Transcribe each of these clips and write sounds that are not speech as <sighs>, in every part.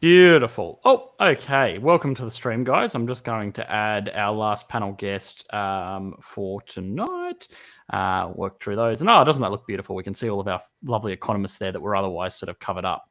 Beautiful. Oh, okay. Welcome to the stream, guys. I'm just going to add our last panel guest um, for tonight. Uh, work through those. And oh, doesn't that look beautiful? We can see all of our lovely economists there that were otherwise sort of covered up.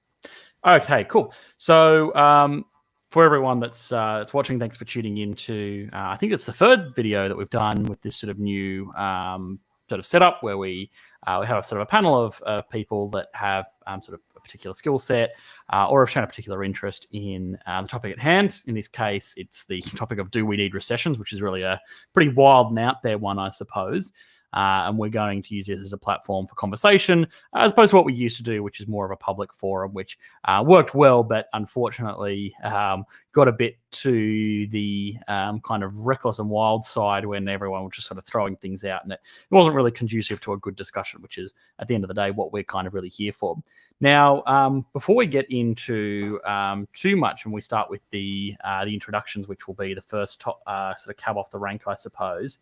Okay, cool. So um, for everyone that's uh, that's watching, thanks for tuning in to. Uh, I think it's the third video that we've done with this sort of new um, sort of setup where we uh, we have a sort of a panel of, people that have um, sort of particular skill set uh, or have shown a particular interest in uh, the topic at hand. In this case, it's the topic of do we need recessions, which is really a pretty wild and out there one, I suppose. Uh, and we're going to use this as a platform for conversation, as opposed to what we used to do, which is more of a public forum, which uh, worked well, but unfortunately um, got a bit to the um, kind of reckless and wild side when everyone was just sort of throwing things out, and it, it wasn't really conducive to a good discussion, which is at the end of the day what we're kind of really here for. Now, um, before we get into um, too much, and we start with the uh, the introductions, which will be the first top, uh, sort of cab off the rank, I suppose.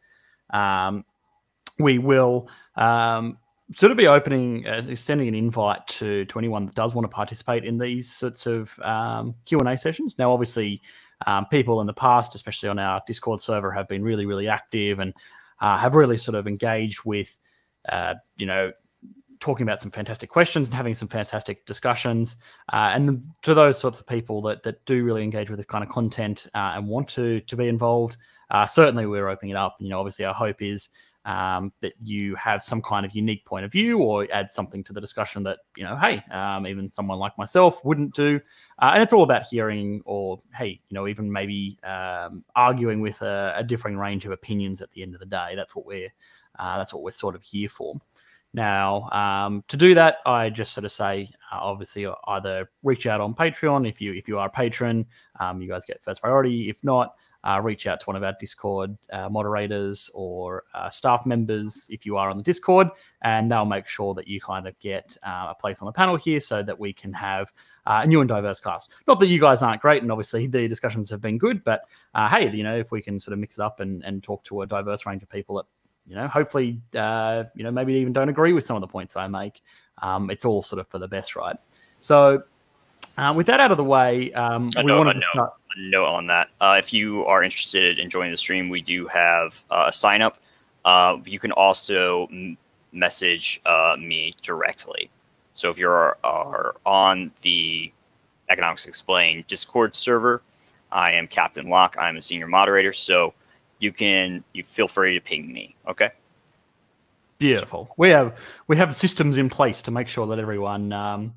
Um, we will um, sort of be opening, uh, extending an invite to to anyone that does want to participate in these sorts of um, Q and A sessions. Now, obviously, um, people in the past, especially on our Discord server, have been really, really active and uh, have really sort of engaged with, uh, you know, talking about some fantastic questions and having some fantastic discussions. Uh, and to those sorts of people that that do really engage with this kind of content uh, and want to to be involved, uh, certainly we're opening it up. You know, obviously our hope is um, that you have some kind of unique point of view or add something to the discussion that you know hey um, even someone like myself wouldn't do. Uh, and it's all about hearing or hey you know even maybe um, arguing with a, a, differing range of opinions at the end of the day. That's what we're uh, that's what we're sort of here for. Now um, to do that i just sort of say uh, obviously either reach out on patreon if you if you are a patron. Um, you guys get first priority. If not uh, reach out to one of our Discord uh, moderators or uh, staff members if you are on the Discord, and they'll make sure that you kind of get uh, a place on the panel here so that we can have uh, a new and diverse class. Not that you guys aren't great, and obviously the discussions have been good, but uh, hey, you know, if we can sort of mix it up and, and talk to a diverse range of people that you know, hopefully, uh, you know, maybe even don't agree with some of the points that I make. Um, it's all sort of for the best, right? So, uh, with that out of the way, um, we want to start- note on that. Uh, if you are interested in joining the stream, we do have uh, a sign up. Uh, you can also m- message uh, me directly. So if you're are on the Economics Explained Discord server, I am Captain Locke. I'm a senior moderator, so you can you feel free to ping me. Okay. Beautiful. We have we have systems in place to make sure that everyone, um,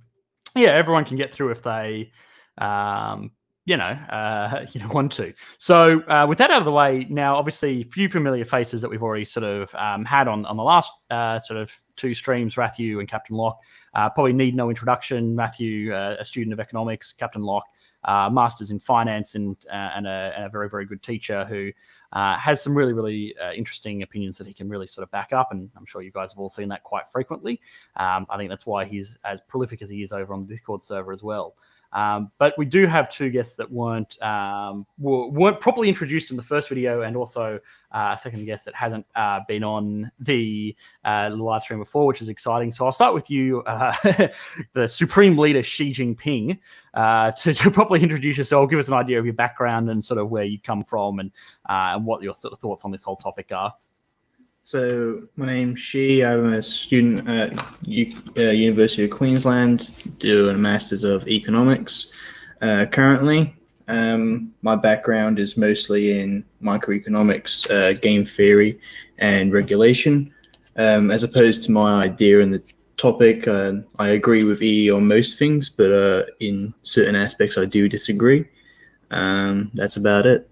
yeah, everyone can get through if they um, you know, uh, <laughs> you know, want to. So uh, with that out of the way, now obviously a few familiar faces that we've already sort of um, had on on the last uh, sort of two streams, Matthew and Captain Locke. Uh, probably need no introduction. Matthew, uh, a student of economics, Captain Locke, uh, masters in finance and and a, and, a, very very good teacher who has some really really interesting opinions that he can really sort of back up. And I'm sure you guys have all seen that quite frequently. Um, I think that's why he's as prolific as he is over on the Discord server as well. Um, but we do have two guests that weren't um, weren't properly introduced in the first video, and also uh, a second guest that hasn't uh, been on the uh, live stream before, which is exciting. So I'll start with you, uh, <laughs> the supreme leader Xi Jinping, uh, to, to, properly introduce yourself, give us an idea of your background and sort of where you come from, and uh, and what your sort of thoughts on this whole topic are. So my name's Xi. I'm a student at U- uh, University of Queensland, doing a Masters of Economics uh, currently. Um, my background is mostly in microeconomics, uh, game theory, and regulation. Um, as opposed to my idea and the topic, uh, I agree with E on most things, but uh, in certain aspects, I do disagree. Um, that's about it.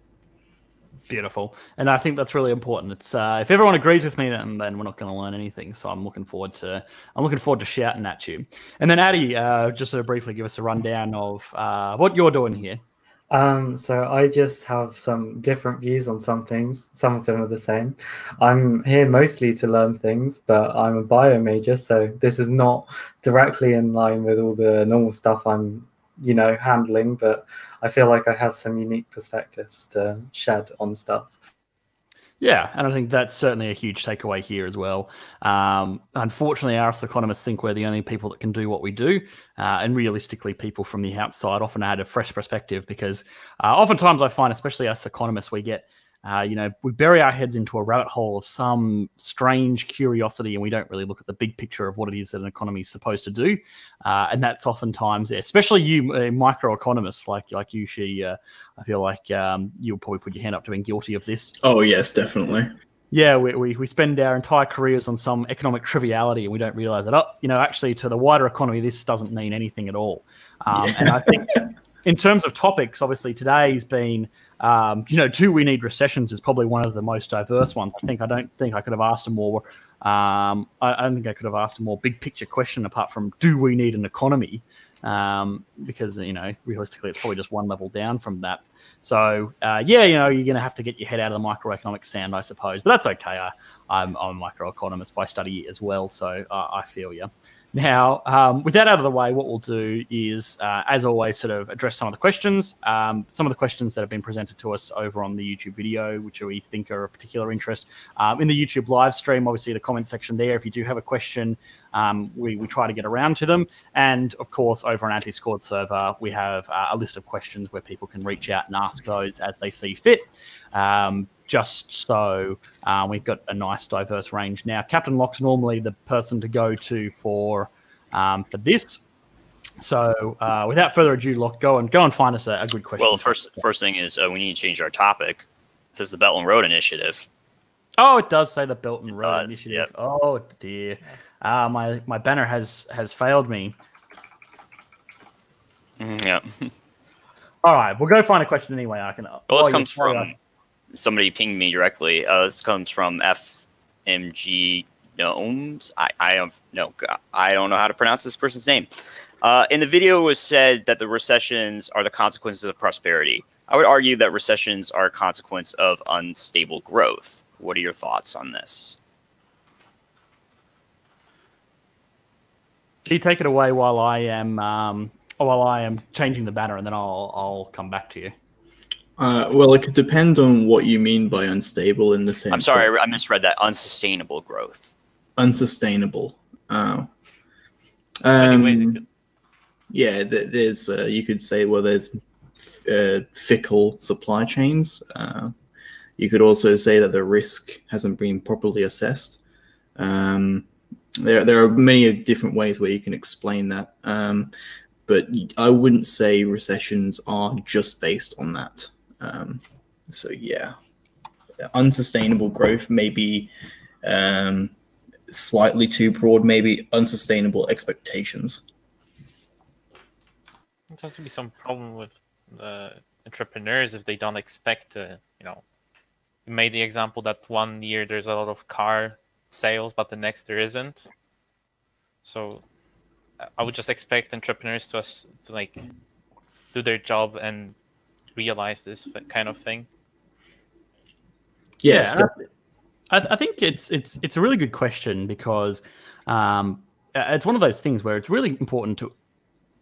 Beautiful, and I think that's really important. It's uh, if everyone agrees with me, then then we're not going to learn anything. So I'm looking forward to I'm looking forward to shouting at you. And then Addy, uh, just to briefly give us a rundown of uh, what you're doing here. Um, so I just have some different views on some things. Some of them are the same. I'm here mostly to learn things, but I'm a bio major, so this is not directly in line with all the normal stuff I'm you know handling but i feel like i have some unique perspectives to shed on stuff Yeah, and I think that's certainly a huge takeaway here as well. Um, unfortunately, us economists think we're the only people that can do what we do, uh, and realistically, people from the outside often add a fresh perspective because uh, oftentimes I find, especially us economists, we get uh, you know, we bury our heads into a rabbit hole of some strange curiosity, and we don't really look at the big picture of what it is that an economy is supposed to do. Uh, and that's oftentimes, especially you uh, microeconomists like like you, Xi. Uh, I feel like um, you'll probably put your hand up to being guilty of this. Oh yes, definitely. Yeah, we, we, we spend our entire careers on some economic triviality and we don't realize that, oh, you know, actually to the wider economy, this doesn't mean anything at all. Um, yeah. And I think <laughs> in terms of topics, obviously today's been um, you know, do we need recessions is probably one of the most diverse ones. I think I don't think I could have asked a more. Um, I, I, don't think I could have asked a more big picture question apart from do we need an economy? Um, because you know, realistically, it's probably just one level down from that. So uh, yeah, you know, you're going to have to get your head out of the microeconomic sand, I suppose. But that's okay. I, am a microeconomist by study as well, so uh, I feel you. Now, um, with that out of the way, what we'll do is, uh, as always, sort of address some of the questions. Um, some of the questions that have been presented to us over on the YouTube video, which we think are of particular interest. Um, in the YouTube live stream, obviously, the comment section there, if you do have a question, um, we, we try to get around to them. And of course, over on our Discord server, we have uh, a list of questions where people can reach out and ask those as they see fit. Um, just so uh, we've got a nice diverse range now. Captain Locke's normally the person to go to for um, for this. So uh, without further ado, Locke, go and go and find us a, a good question. Well, first first thing is uh, we need to change our topic. It says the Belt and Road Initiative. Oh, it does say the Belt and Road Initiative. Yep. Oh dear, uh, my my banner has has failed me. Mm, yeah. <laughs> All right, we'll go find a question anyway. I can. Well, this oh, comes from somebody pinged me directly. Uh, this comes from FMG Gnomes. I, I have no, I don't know how to pronounce this person's name. Uh, in the video, it was said that the recessions are the consequences of prosperity. I would argue that recessions are a consequence of unstable growth. What are your thoughts on this? Do you take it away while I am um, while I am changing the banner, and then I'll I'll come back to you. Uh, well, it could depend on what you mean by unstable in the sense. I'm sorry, I misread that. Unsustainable growth. Unsustainable. Oh. Um, yeah, there's. Uh, you could say well, there's uh, fickle supply chains. Uh, you could also say that the risk hasn't been properly assessed. Um, there, there are many different ways where you can explain that. Um, but I wouldn't say recessions are just based on that. Um, so yeah, unsustainable growth maybe um, slightly too broad, maybe unsustainable expectations. It has to be some problem with entrepreneurs if they don't expect to, you know, you made the example that one year there's a lot of car sales, but the next there isn't. So I would just expect entrepreneurs to us to like do their job and realize this kind of thing. Yes, yeah, I, I, think it's it's it's a really good question because um, it's one of those things where it's really important to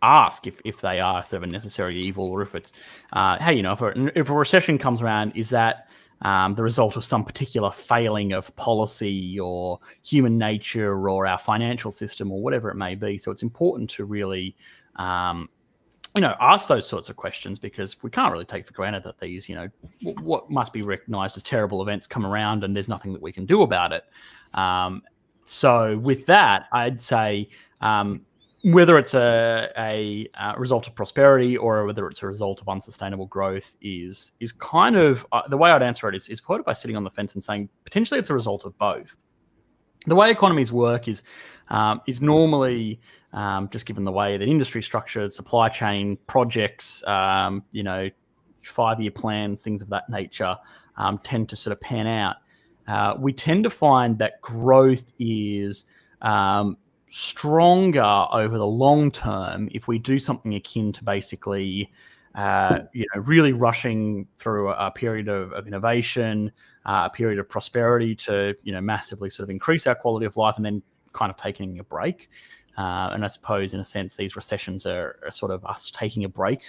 ask if, if they are sort of a necessary evil or if it's uh, hey you know if a, if a recession comes around is that um, the result of some particular failing of policy or human nature or our financial system or whatever it may be so it's important to really um, you know, ask those sorts of questions because we can't really take for granted that these, you know, what must be recognized as terrible events come around and there's nothing that we can do about it. Um, so, with that, I'd say um, whether it's a, a, a, result of prosperity or whether it's a result of unsustainable growth is is kind of uh, the way I'd answer it is, is quoted by sitting on the fence and saying potentially it's a result of both. The way economies work is um, is normally um, just given the way that industry structured, supply chain projects, um, you know, five year plans, things of that nature um, tend to sort of pan out. Uh, we tend to find that growth is um, stronger over the long term if we do something akin to basically. Uh, you know, really rushing through a, a period of, of innovation, uh, a period of prosperity to, you know, massively sort of increase our quality of life and then kind of taking a break. Uh, and I suppose, in a sense, these recessions are, are, sort of us taking a break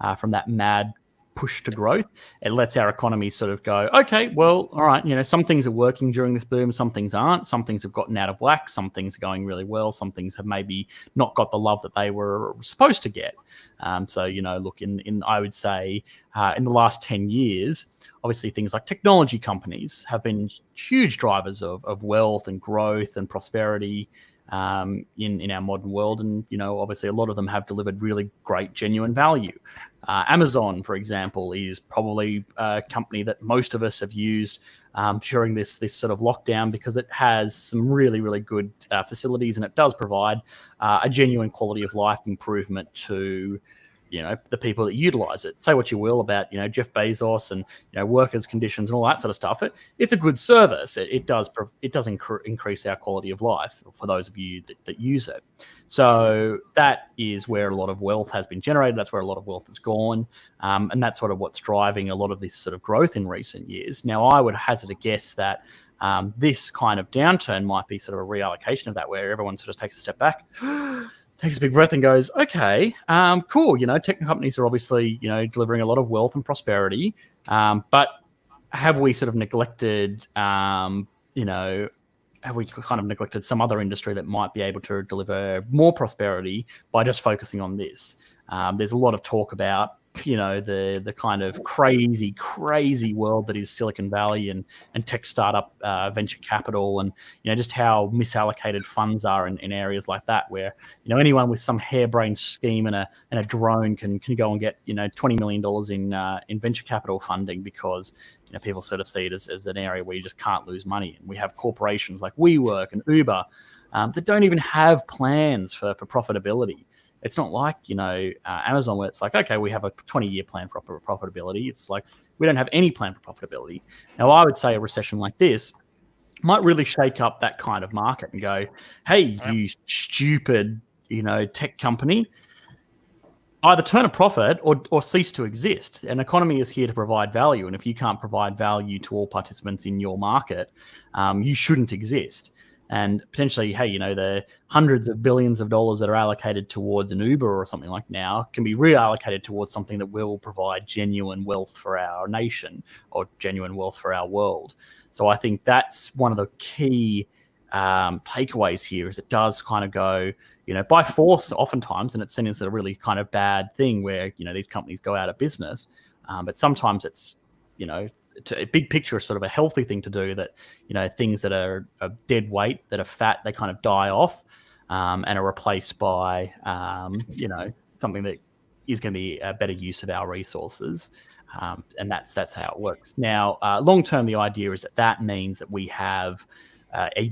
uh, from that mad push to growth. It lets our economy sort of go, okay, well, all right, you know, some things are working during this boom, some things aren't. Some things have gotten out of whack, some things are going really well, some things have maybe not got the love that they were supposed to get. Um, so, you know, look, in, in I would say uh, in the last 10 years, obviously things like technology companies have been huge drivers of, of wealth and growth and prosperity um, in in our modern world, and you know, obviously, a lot of them have delivered really great, genuine value. Uh, Amazon, for example, is probably a company that most of us have used um, during this this sort of lockdown because it has some really, really good uh, facilities, and it does provide uh, a genuine quality of life improvement to you know the people that utilize it. Say what you will about you know Jeff Bezos and you know workers' conditions and all that sort of stuff. It, it's a good service. It, it does it does incre- increase our quality of life for those of you that, that use it. So that is where a lot of wealth has been generated. That's where a lot of wealth has gone, um, and that's sort of what's driving a lot of this sort of growth in recent years. Now, I would hazard a guess that. Um, this kind of downturn might be sort of a reallocation of that, where everyone sort of takes a step back, <gasps> <gasps> takes a big breath and goes, okay, um, cool. You know, tech companies are obviously, you know, delivering a lot of wealth and prosperity. Um, but have we sort of neglected, um, you know, have we kind of neglected some other industry that might be able to deliver more prosperity by just focusing on this? Um, there's a lot of talk about you know the the kind of crazy crazy world that is Silicon Valley and and tech startup uh, venture capital and you know just how misallocated funds are in, in areas like that where you know anyone with some harebrained scheme and a and a drone can can go and get you know twenty million dollars in uh, in venture capital funding because you know people sort of see it as, as an area where you just can't lose money. And we have corporations like WeWork and Uber um, that don't even have plans for for profitability it's not like you know uh, Amazon where it's like okay we have a 20 year plan for profitability. It's like we don't have any plan for profitability. Now I would say a recession like this might really shake up that kind of market and go, hey you stupid you know tech company. Either turn a profit or, or cease to exist. An economy is here to provide value, and if you can't provide value to all participants in your market, um, you shouldn't exist and potentially, hey, you know, the hundreds of billions of dollars that are allocated towards an Uber or something like now can be reallocated towards something that will provide genuine wealth for our nation or genuine wealth for our world. So I think that's one of the key um, takeaways here is it does kind of go, you know, by force oftentimes, and it's seen as a really kind of bad thing where, you know, these companies go out of business. Um, but sometimes it's, you know, to a big picture is sort of a healthy thing to do that you know things that are, are dead weight that are fat they kind of die off um, and are replaced by um, you know something that is going to be a better use of our resources um, and that's that's how it works. Now uh, long term the idea is that that means that we have uh, a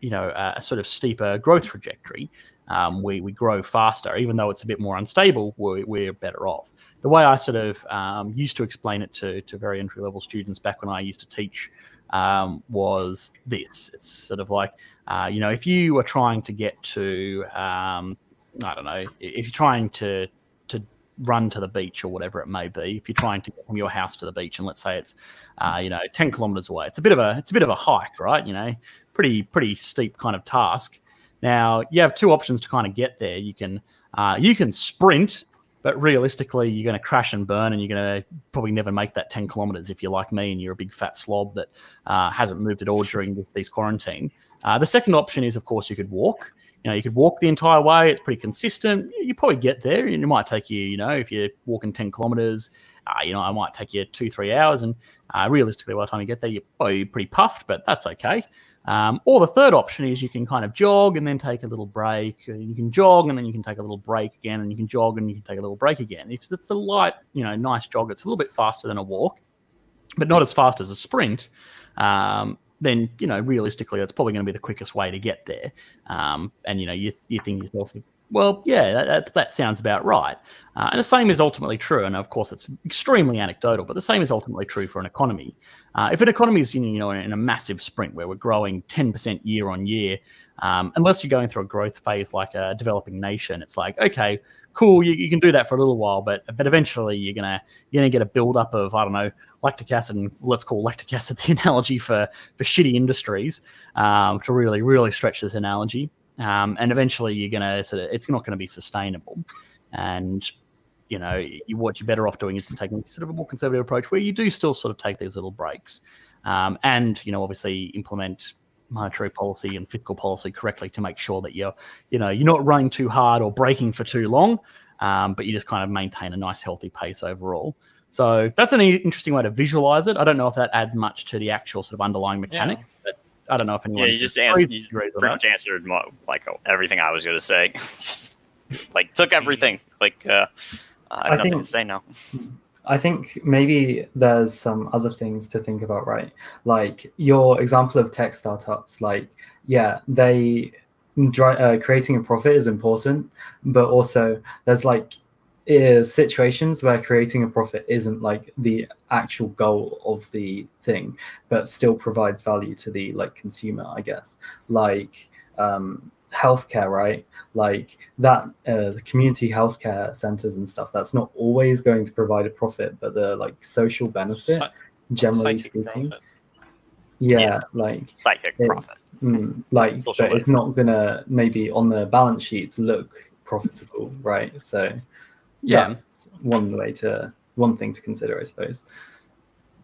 you know a sort of steeper growth trajectory. Um, we, we grow faster. Even though it's a bit more unstable we're, we're better off the way I sort of um, used to explain it to, to very entry level students back when I used to teach um, was this. It's sort of like, uh, you know, if you are trying to get to, um, I don't know, if you're trying to to run to the beach or whatever it may be, if you're trying to get from your house to the beach, and let's say it's, uh, you know, ten kilometers away, it's a bit of a it's a bit of a hike, right? You know, pretty pretty steep kind of task. Now you have two options to kind of get there. You can uh, you can sprint but realistically, you're going to crash and burn, and you're going to probably never make that 10 kilometers if you're like me and you're a big fat slob that uh, hasn't moved at all during this, these quarantine. Uh, the second option is, of course, you could walk. You know, you could walk the entire way. It's pretty consistent. You probably get there, and it might take you, you know, if you're walking 10 kilometers, uh, you know, it might take you two, three hours. And uh, realistically, by the time you get there, you're probably pretty puffed, but that's okay. Um, or the third option is you can kind of jog and then take a little break. You can jog and then you can take a little break again, and you can jog and you can take a little break again. If it's a light, you know, nice jog, it's a little bit faster than a walk, but not as fast as a sprint. Um, then you know, realistically, that's probably going to be the quickest way to get there. Um, and you know, you you think yourself, well, yeah, that, that, that sounds about right. Uh, and the same is ultimately true. And of course, it's extremely anecdotal, but the same is ultimately true for an economy. Uh, if an economy is you know in a massive sprint where we're growing 10% year on year, um, unless you're going through a growth phase like a developing nation, it's like okay, cool, you, you can do that for a little while, but but eventually you're gonna you're gonna get a buildup of I don't know lactic acid, and let's call lactic acid <laughs> the analogy for for shitty industries um, to really really stretch this analogy um, and eventually you're gonna sort of it's not going to be sustainable and you know, you, what you're better off doing is taking sort of a more conservative approach where you do still sort of take these little breaks, um, and you know, obviously implement monetary policy and fiscal policy correctly to make sure that you're, you know, you're not running too hard or breaking for too long, um, but you just kind of maintain a nice healthy pace overall. So that's an interesting way to visualize it. I don't know if that adds much to the actual sort of underlying mechanic, yeah. I don't know if anyone. Yeah, you just answered, you pretty much answered like everything I was going to say. <laughs> like took everything. Like uh, I have I nothing think, to say now. I think maybe there's some other things to think about, right? Like your example of tech startups, like yeah, they uh, creating a profit is important, but also there's like is situations where creating a profit isn't like the actual goal of the thing but still provides value to the like consumer i guess. Like um healthcare right? Like that uh, the community healthcare centers and stuff that's not always going to provide a profit but the like social benefit Psy- generally speaking. Yeah, yeah, like psychic profit. mm, like Social but it's not gonna maybe on the balance sheet look profitable right? So yeah, that's one way to one thing to consider, I suppose.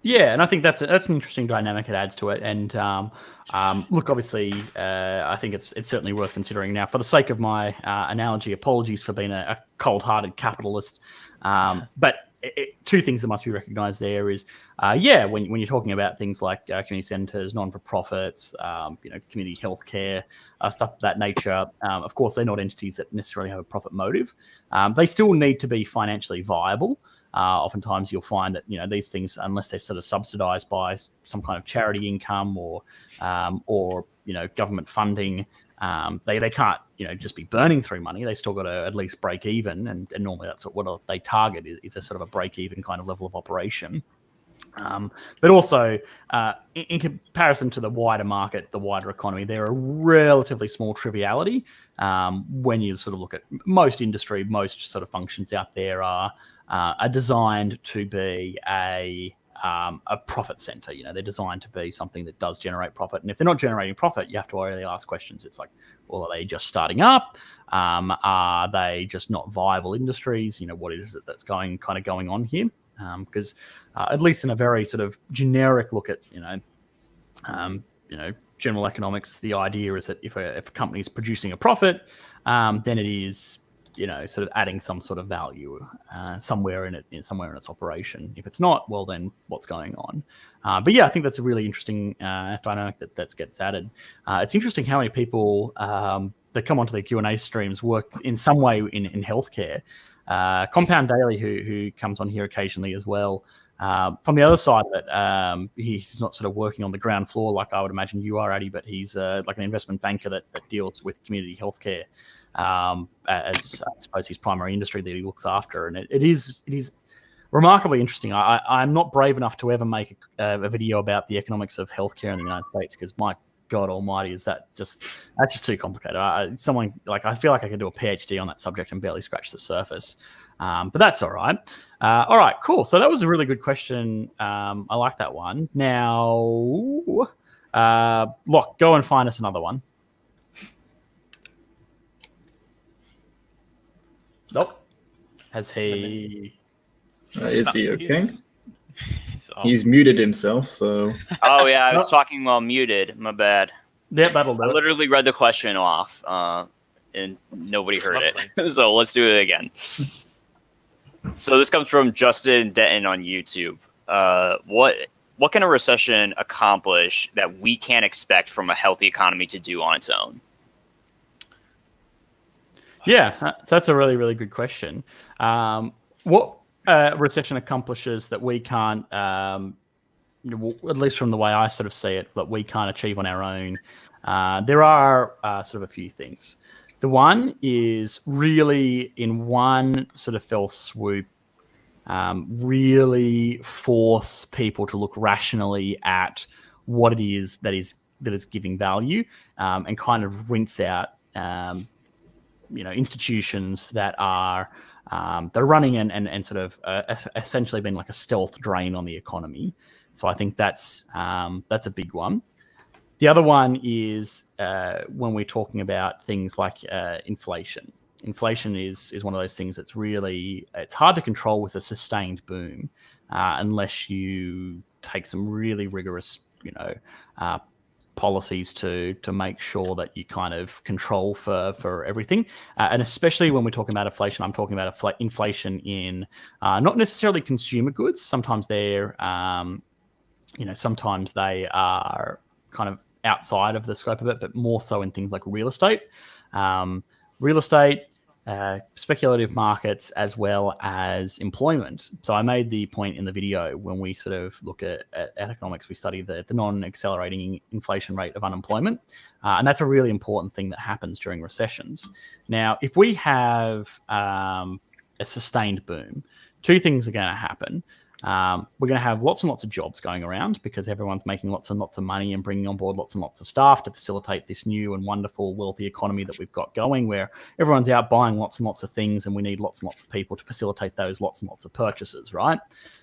Yeah, and I think that's that's an interesting dynamic it adds to it. And um, um, look, obviously, uh, I think it's it's certainly worth considering. Now, for the sake of my uh, analogy, apologies for being a, a cold-hearted capitalist, um, but it, two things that must be recognized there is, uh, yeah, when, when you're talking about things like uh, community centers, non for profits, um, you know, community healthcare, uh, stuff of that nature, um, of course, they're not entities that necessarily have a profit motive. Um, they still need to be financially viable. Uh, oftentimes, you'll find that you know these things, unless they're sort of subsidized by some kind of charity income or um, or you know government funding, um, they they can't you know just be burning through money. They still got to at least break even, and, and normally that's what, they target is, is, a sort of a break even kind of level of operation. Um, but also, uh, in, in, comparison to the wider market, the wider economy, they're a relatively small triviality. Um, when you sort of look at most industry, most sort of functions out there are uh, are designed to be a um, a profit center. You know, they're designed to be something that does generate profit. And if they're not generating profit, you have to really ask questions. It's like, well, are they just starting up? Um, are they just not viable industries? You know, what is it that's going kind of going on here? Because um, uh, at least in a very sort of generic look at, you know, um, you know, general economics, the idea is that if a, if a company is producing a profit, um, then it is you know, sort of adding some sort of value uh, somewhere in it, in, somewhere in its operation. If it's not, well, then what's going on? Uh, but yeah, I think that's a really interesting uh, dynamic that that gets added. Uh, it's interesting how many people um, that come onto the Q and A streams work in some way in in healthcare. Uh, Compound Daily, who who comes on here occasionally as well. Uh, from the other side of it, um, he's not sort of working on the ground floor like I would imagine you are, Addy, but he's like an investment banker that, that deals with community healthcare um, as I suppose his primary industry that he looks after. And it, it is it is remarkably interesting. I, I'm not brave enough to ever make a, a video about the economics of healthcare in the United States because my God Almighty, is that just that's just too complicated. I, someone like I feel like I could do a PhD on that subject and barely scratch the surface. Um, but that's all right. Uh, all right, cool. So that was a really good question. Um, I like that one. Now, uh, look, go and find us another one. Nope. Has he? Uh, is he okay? He's, <laughs> he's, muted himself, so. Oh yeah, I was <laughs> talking while muted. My bad. Yeah, that'll do. I literally read the question off, uh, and nobody heard it. <laughs> so let's do it again. so this comes from Justin Denton on YouTube. Uh, what what can a recession accomplish that we can't expect from a healthy economy to do on its own? Yeah, that's a really, really good question. Um, what uh, recession accomplishes that we can't, um, at least from the way I sort of see it, that we can't achieve on our own? Uh, there are uh, sort of a few things. The one is really in one sort of fell swoop, um, really force people to look rationally at what it is that is that is giving value, um, and kind of rinse out um, you know institutions that are um, they're running and and, and sort of uh, essentially been like a stealth drain on the economy. So I think that's um, that's a big one. The other one is uh, when we're talking about things like uh, inflation. inflation is is one of those things that's really it's hard to control with a sustained boom uh, unless you take some really rigorous, you know, uh, policies to to make sure that you kind of control for for everything. Uh, and especially when we're talking about inflation i'm talking about infl- inflation in uh, not necessarily consumer goods. Sometimes they're um, you know sometimes they are kind of outside of the scope of it but more so in things like real estate. Um, real estate uh, speculative markets as well as employment. So I made the point in the video when we sort of look at, at economics, we study the, the non-accelerating inflation rate of unemployment, uh, and that's a really important thing that happens during recessions. Now, if we have um, a sustained boom, two things are going to happen. Um, we're going to have lots and lots of jobs going around because everyone's making lots and lots of money and bringing on board lots and lots of staff to facilitate this new and wonderful, wealthy economy that we've got going, where everyone's out buying lots and lots of things, and we need lots and lots of people to facilitate those lots and lots of purchases, right?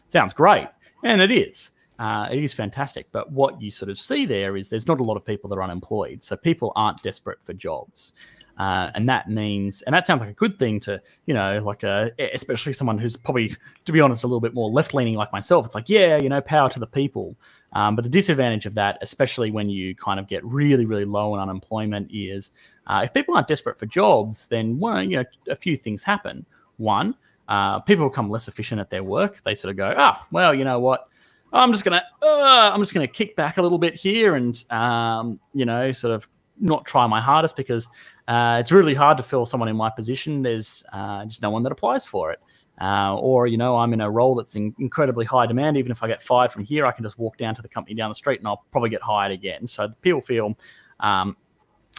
Sounds great. And it is. Uh, it is fantastic. But what you sort of see there is there's not a lot of people that are unemployed. So people aren't desperate for jobs. Uh, and that means, and that sounds like a good thing to, you know, like a, especially someone who's probably, to be honest, a little bit more left leaning like myself. It's like, yeah, you know, power to the people. Um, but the disadvantage of that, especially when you kind of get really, really low in unemployment, is uh, if people aren't desperate for jobs, then well, you know, a few things happen. One, uh, people become less efficient at their work. They sort of go, ah, oh, well, you know what? I'm just gonna, uh, I'm just gonna kick back a little bit here, and um, you know, sort of not try my hardest because uh, it's really hard to fill someone in my position. There's uh, just no one that applies for it. Uh, or, you know, I'm in a role that's in incredibly high demand. Even if I get fired from here, I can just walk down to the company down the street and I'll probably get hired again. So the people feel, um,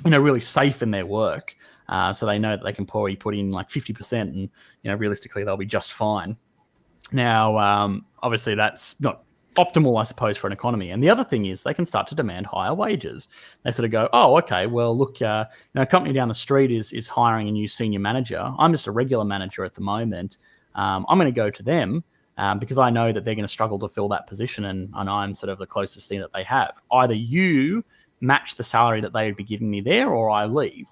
you know, really safe in their work. Uh, so they know that they can probably put in like 50% and, you know, realistically they'll be just fine. Now, um, obviously, that's not optimal, I suppose, for an economy. And the other thing is they can start to demand higher wages. They sort of go, oh, okay, well, look, uh, you know, a company down the street is is hiring a new senior manager. I'm just a regular manager at the moment. Um, I'm going to go to them um, because I know that they're going to struggle to fill that position, and, and I'm sort of the closest thing that they have. Either you match the salary that they would be giving me there, or I leave.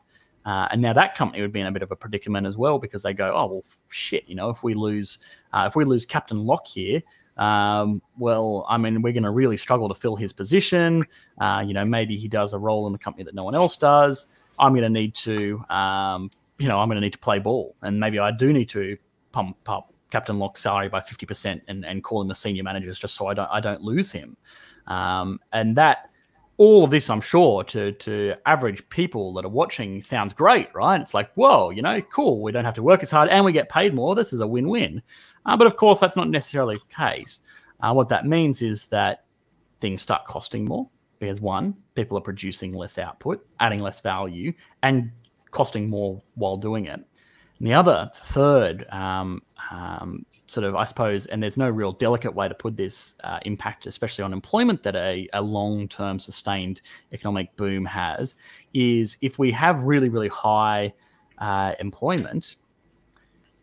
Uh, and now that company would be in a bit of a predicament as well because they go, oh well, shit, you know, if we lose, uh, if we lose Captain Locke here, um, well, I mean, we're going to really struggle to fill his position. Uh, you know, maybe he does a role in the company that no one else does. I'm going to need to, um, you know, I'm going to need to play ball, and maybe I do need to pump up Captain Locke's salary by 50% and, and call him the senior manager just so I don't I don't lose him. Um, and that all of this, I'm sure, to to average people that are watching sounds great, right? It's like, whoa, you know, cool. We don't have to work as hard and we get paid more. This is a win-win. Uh, but of course, that's not necessarily the case. Uh, what that means is that things start costing more because one, people are producing less output, adding less value, and costing more while doing it. And the other, third, um, um, sort of, I suppose, and there's no real delicate way to put this uh, impact, especially on employment, that a, a long term sustained economic boom has, is if we have really, really high uh, employment,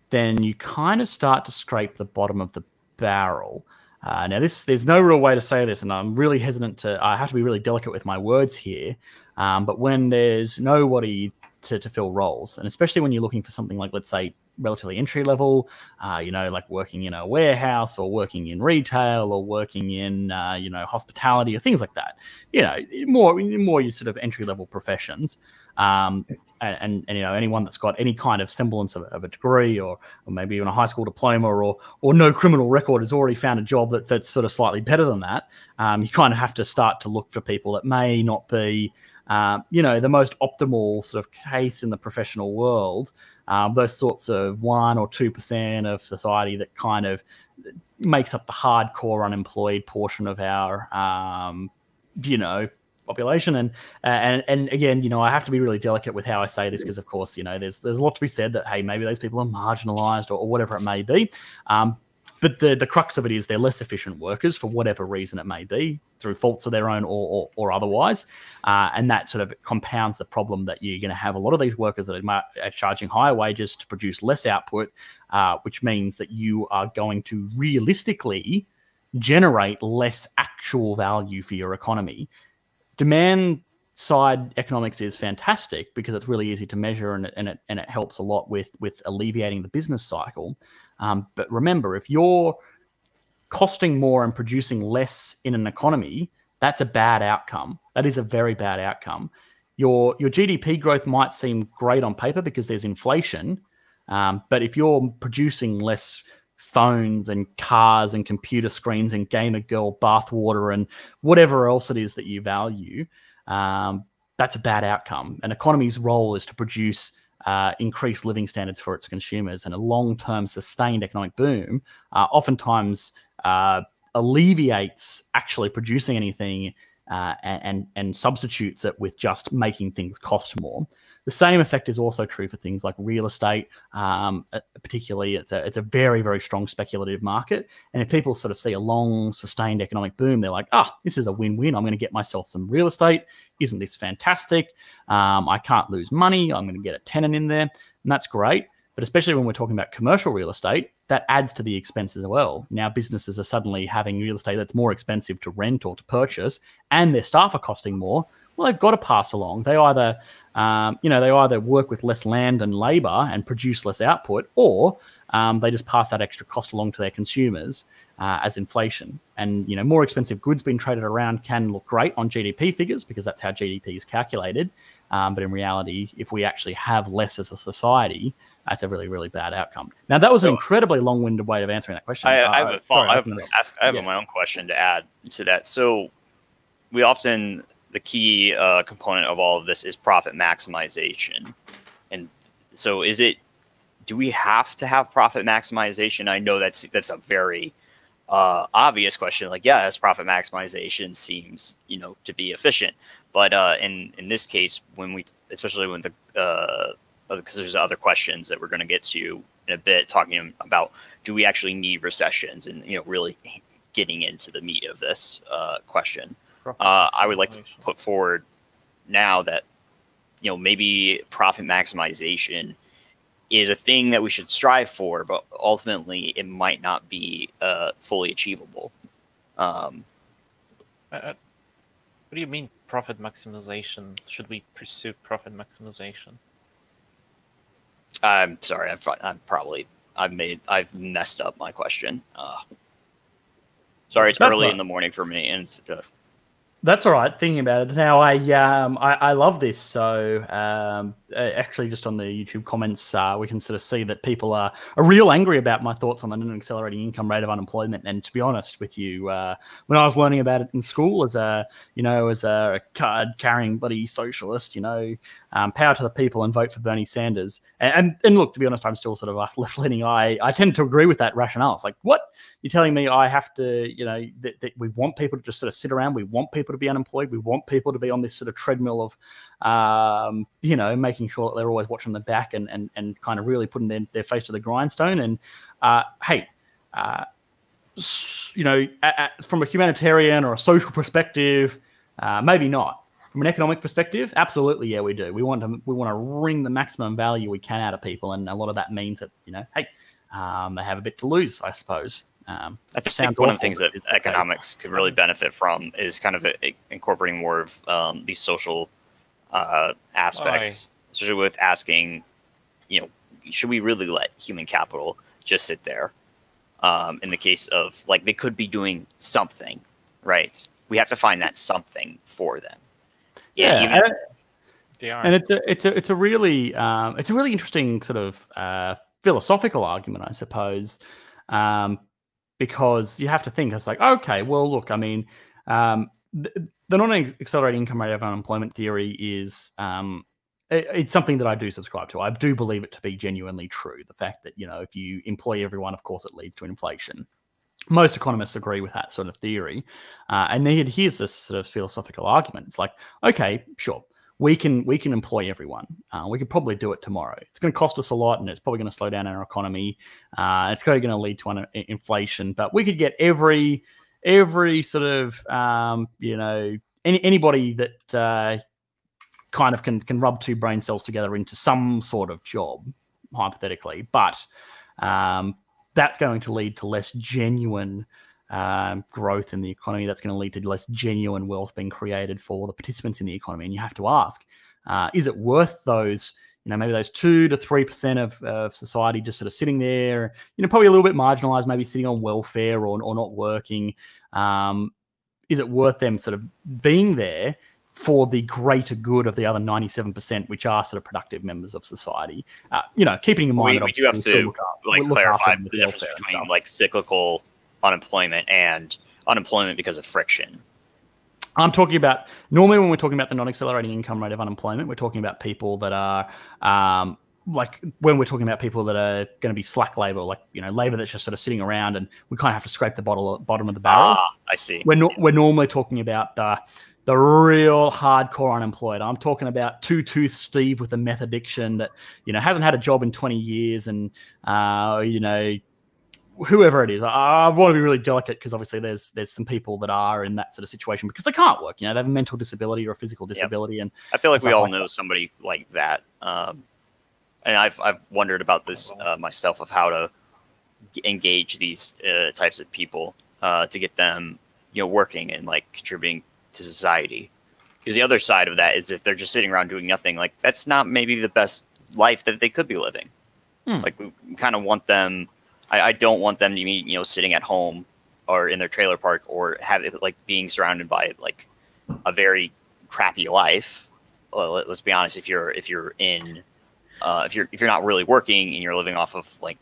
then you kind of start to scrape the bottom of the barrel. Uh, now, this there's no real way to say this, and I'm really hesitant to. I have to be really delicate with my words here. Um, but when there's nobody to, to fill roles, and especially when you're looking for something like, let's say, relatively entry level, uh, you know, like working in a warehouse or working in retail or working in, uh, you know, hospitality or things like that. You know, more more your sort of entry level professions. Um, and, and, and, you know anyone that's got any kind of semblance of, of a degree or, or maybe even a high school diploma or or no criminal record has already found a job that, that's sort of slightly better than that. Um, you kind of have to start to look for people that may not be uh, you know the most optimal sort of case in the professional world. Um, those sorts of one or two percent of society that kind of makes up the hardcore unemployed portion of our um, you know population. And uh, and and again, you know, I have to be really delicate with how I say this because, of course, you know, there's there's a lot to be said that hey, maybe those people are marginalised or, or, whatever it may be. Um, but the the crux of it is they're less efficient workers for whatever reason it may be, through faults of their own or or, or otherwise, uh, and that sort of compounds the problem that you're going to have a lot of these workers that are, are charging higher wages to produce less output, uh, which means that you are going to realistically generate less actual value for your economy demand side economics is fantastic because it's really easy to measure and and it, and it helps a lot with with alleviating the business cycle. Um, but remember, if you're costing more and producing less in an economy, that's a bad outcome. That is a very bad outcome. Your your GDP growth might seem great on paper because there's inflation, um, but if you're producing less phones and cars and computer screens and gamer girl bathwater and whatever else it is that you value, um, that's a bad outcome. An economy's role is to produce uh, increased living standards for its consumers, and a long-term sustained economic boom uh, oftentimes uh, alleviates actually producing anything uh, and and substitutes it with just making things cost more. The same effect is also true for things like real estate. Um, uh, particularly, it's a it's a very very strong speculative market, and if people sort of see a long sustained economic boom, they're like, oh, this is a win win. I'm going to get myself some real estate. Isn't this fantastic? Um, I can't lose money. I'm going to get a tenant in there, and that's great. But especially when we're talking about commercial real estate, that adds to the expense as well. Now businesses are suddenly having real estate that's more expensive to rent or to purchase, and their staff are costing more. Well, they've got to pass along. They either, um, you know, they either work with less land and labor and produce less output, or um, they just pass that extra cost along to their consumers uh, as inflation. And you know, more expensive goods being traded around can look great on GDP figures because that's how GDP is calculated. Um, but in reality, if we actually have less as a society, that's a really, really bad outcome. Now, that was an incredibly long-winded way of answering that question. I, uh, I have, a sorry, I have, I ask, I have yeah. my own question to add to that. So, we often the key uh, component of all of this is profit maximization, and so is it? Do we have to have profit maximization? I know that's that's a very uh, obvious question. Like, yes, profit maximization seems you know to be efficient, but uh, in in this case, when we especially when the uh, because there's other questions that we're going to get to in a bit, talking about do we actually need recessions, and you know, really getting into the meat of this uh, question. Uh, I would like to put forward now that you know maybe profit maximization is a thing that we should strive for, but ultimately it might not be uh, fully achievable. Um, Uh, what do you mean profit maximization? Should we pursue profit maximization? I'm sorry, I've, I'm probably I've made I've messed up my question. Uh, sorry, it's That's early fine. in the morning for me, and it's, uh, That's all right. Thinking about it now, I um I, I love this. So um uh, actually, just on the YouTube comments, uh, we can sort of see that people are, are real angry about my thoughts on the non-accelerating income rate of unemployment. And to be honest with you, uh, when I was learning about it in school as a you know as a card carrying bloody socialist, you know, um, power to the people and vote for Bernie Sanders. And, and and look, to be honest, I'm still sort of <laughs> left leaning. I I tend to agree with that rationale. It's like what you're telling me I have to, you know, that, that we want people to just sort of sit around. We want people to be unemployed. We want people to be on this sort of treadmill of, um, you know, making sure that they're always watching the back and and, and kind of really putting their, their face to the grindstone. And uh, hey, uh, you know, a a- from a humanitarian or a social perspective, uh, maybe not. From an economic perspective, absolutely, yeah, we do. We want to we want to wring the maximum value we can out of people, and a lot of that means that you know, hey, um, they have a bit to lose, I suppose. Um, I think sounds one of the things that it's the case. economics could really benefit from is kind of a, incorporating more of um, these social uh, aspects, especially with asking, you know, should we really let human capital just sit there? Um, in the case of like they could be doing something, right? We have to find that something for them. yeah, even- and- They are. and it's a it's a it's a really um, it's a really interesting sort of uh, philosophical argument, I suppose, um, because you have to think it's like okay, well, look, I mean, um, the, non-accelerating income rate of unemployment theory is um, it- it's something that I do subscribe to. I do believe it to be genuinely true. The fact that you know if you employ everyone, of course, it leads to inflation. Most economists agree with that sort of theory, uh, and then here's this sort of philosophical argument. It's like, okay, sure, we can we can employ everyone. Uh, we could probably do it tomorrow. It's going to cost us a lot, and it's probably going to slow down our economy. Uh, it's probably going to lead to an, inflation. But we could get every every sort of um, you know any, anybody that uh, kind of can can rub two brain cells together into some sort of job, hypothetically. But um, that's going to lead to less genuine um, growth in the economy that's going to lead to less genuine wealth being created for the participants in the economy. And you have to ask, uh, is it worth those? You know, maybe those two to three percent of, of society just sort of sitting there, you know, probably a little bit marginalized, maybe sitting on welfare or, or not working. Um, is it worth them sort of being there for the greater good of the other 97%, which are sort of productive members of society. Uh, you know, keeping in mind we, that we do have to look up- like look clarify the difference between like cyclical unemployment and unemployment because of friction. I'm talking about normally when we're talking about the non-accelerating income rate of unemployment, we're talking about people that are um, like when we're talking about people that are going to be slack labor, like you know, labor that's just sort of sitting around, and we kind of have to scrape the bottle, bottom of the barrel. Ah, I see. we're no, we're normally talking about uh, the real hardcore unemployed. I'm talking about two tooth Steve with a meth addiction that you know hasn't had a job in 20 years, and uh, you know whoever it is. I, I want to be really delicate because obviously there's there's some people that are in that sort of situation because they can't work. You know, they have a mental disability or a physical disability, and I feel like we all like know somebody like that. Um, and I've I've wondered about this uh, myself of how to engage these uh, types of people uh, to get them you know working and like contributing to society. Because the other side of that is if they're just sitting around doing nothing, like that's not maybe the best life that they could be living. Hmm. Like we kind of want them. I, I don't want them to be you know sitting at home or in their trailer park or have it like being surrounded by like a very crappy life. Well, let, us be honest. If you're if you're in uh, if you're if you're not really working and you're living off of like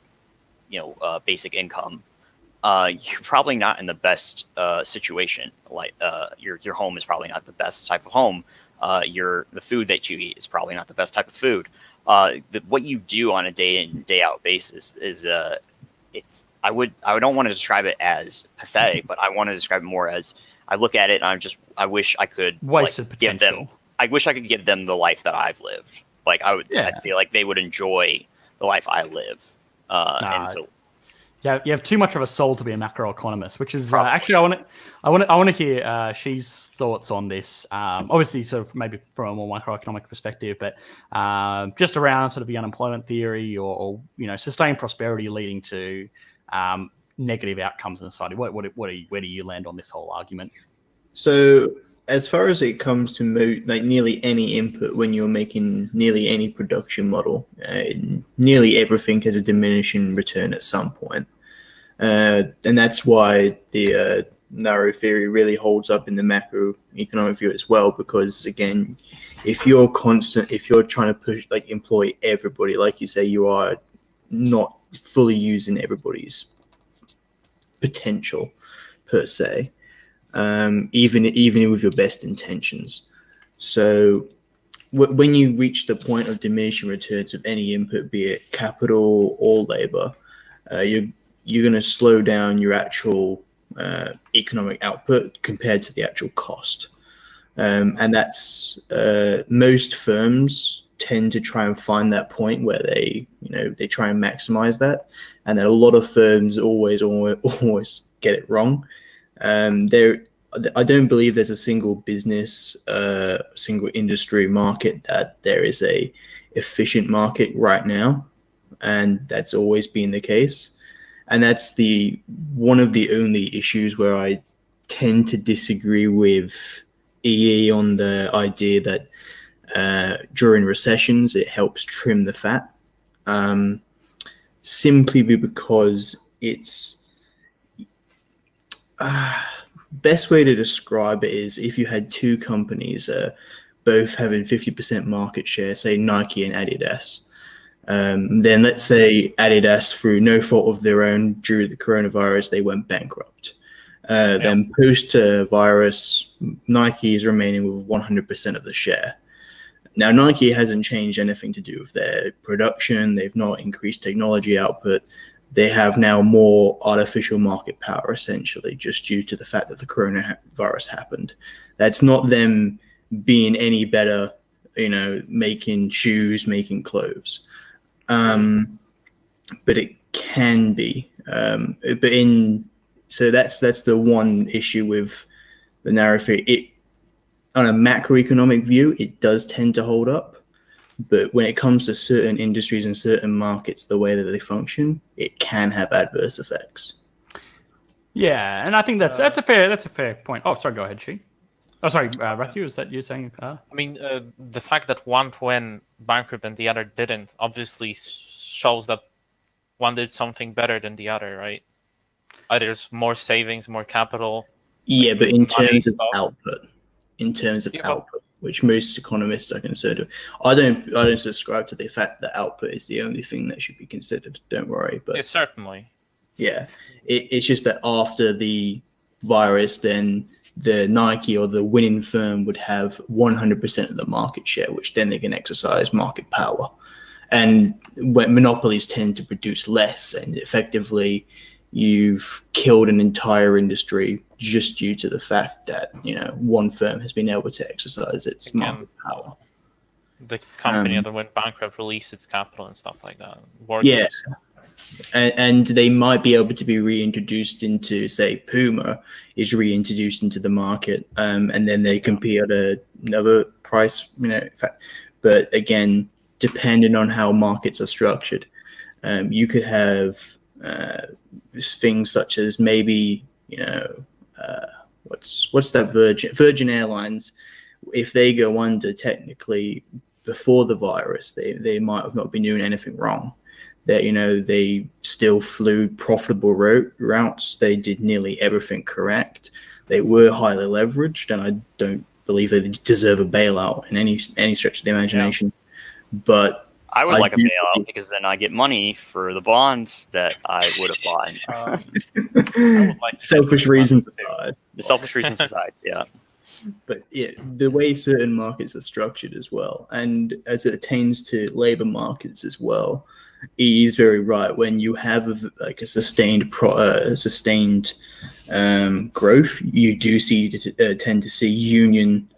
you know uh, basic income, uh, you're probably not in the best uh, situation. Like uh, your your home is probably not the best type of home. Uh, your the food that you eat is probably not the best type of food. Uh, the, what you do on a day in day out basis is uh, it's I would I don't want to describe it as pathetic, but I want to describe it more as I look at it and I'm just I wish I could like, wasted give potential. them I wish I could give them the life that I've lived. Like I would Yeah. I feel like they would enjoy the life I live. Uh, and so Yeah, you have too much of a soul to be a macroeconomist, which is uh, actually I want to, I want to, I want to hear uh, Xi's thoughts on this. Um, obviously, sort of maybe from a more macroeconomic perspective, but um, just around sort of the unemployment theory or, or you know sustained prosperity leading to um, negative outcomes in society. What, what, what do you, where do you land on this whole argument? So, as far as it comes to mo- like nearly any input when you're making nearly any production model, uh, nearly everything has a diminishing return at some point, uh, and that's why the uh, NAIRU theory really holds up in the macroeconomic view as well. Because again, if you're constant, if you're trying to push like employ everybody, like you say, you are not fully using everybody's potential per se um, even even with your best intentions. So when you reach the point of diminishing returns of any input, be it capital or labor, uh, you're you're going to slow down your actual uh, economic output compared to the actual cost, um, and that's uh, most firms tend to try and find that point where they you know they try and maximize that, and then a lot of firms always always, <laughs> always get it wrong. Um, there, I don't believe there's a single business, uh, single industry market that there is a efficient market right now, and that's always been the case. And that's the one of the only issues where I tend to disagree with EE on the idea that uh, during recessions it helps trim the fat, um, simply because it's uh, <sighs> best way to describe it is if you had two companies uh, both having 50% market share say nike and adidas. Um, then let's say adidas through no fault of their own due to the coronavirus they went bankrupt. Uh, then post virus nike is remaining with 100% of the share. Now nike hasn't changed anything to do with their production. They've not increased technology output they have now more artificial market power essentially just due to the fact that the coronavirus happened. That's not them being any better you know making shoes making clothes. Um but it can be um but in so that's that's the one issue with the narrow it on a macroeconomic view it does tend to hold up but when it comes to certain industries and certain markets, the way that they function, it can have adverse effects. Yeah, and I think that's that's a fair that's a fair point. Oh, sorry, go ahead, Xi. Oh, sorry, uh, Matthew. Is that you saying? Uh... I mean, uh, the fact that one went bankrupt and the other didn't obviously shows that one did something better than the other, right? Either there's more savings, more capital. Yeah, but in terms of so- output, in terms of Yeah, but- output, which most economists are concerned with, I don't. I don't subscribe to the fact that output is the only thing that should be considered. Don't worry, but Yeah, certainly. Yeah, it, it's just that after the virus, then the Nike or the winning firm would have 100% of the market share, which then they can exercise market power. And when monopolies tend to produce less, and effectively, you've killed an entire industry just due to the fact that you know one firm has been able to exercise its Again, market power. The company Um, that went bankrupt released its capital and stuff like that. Yeah. Workers. and, and they might be able to be reintroduced into say puma is reintroduced into the market um, and then they compete at a, another price you know but again depending on how markets are structured um, you could have uh, things such as maybe you know uh, what's what's that virgin virgin airlines if they go under technically before the virus they, they might have not been doing anything wrong. That you know they still flew profitable route, routes. They did nearly everything correct. They were highly leveraged and i don't believe they deserve a bailout in any any stretch of the imagination. But I would I like a bailout think- because then I get money for the bonds that I would have bought. <laughs> Um, would like <laughs> selfish reasons aside the selfish reasons aside, yeah. <laughs> but yeah, the way certain markets are structured as well, and as it attains to labor markets as well, he is very right. When you have a, like a sustained pro, uh, sustained um, growth, you do see uh, tend to see union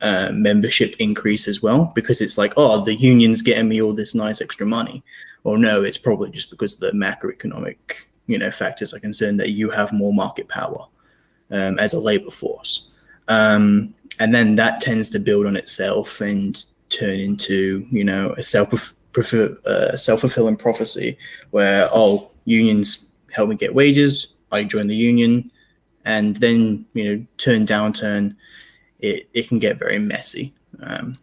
uh, membership increase as well because it's like, oh, the union's getting me all this nice extra money. Or no, it's probably just because the macroeconomic you know factors are concerned that you have more market power um, as a labor force um, and then that tends to build on itself and turn into you know a self uh, self fulfilling prophecy where oh unions help me get wages, I join the union, and then you know turn downturn, it it can get very messy. Um,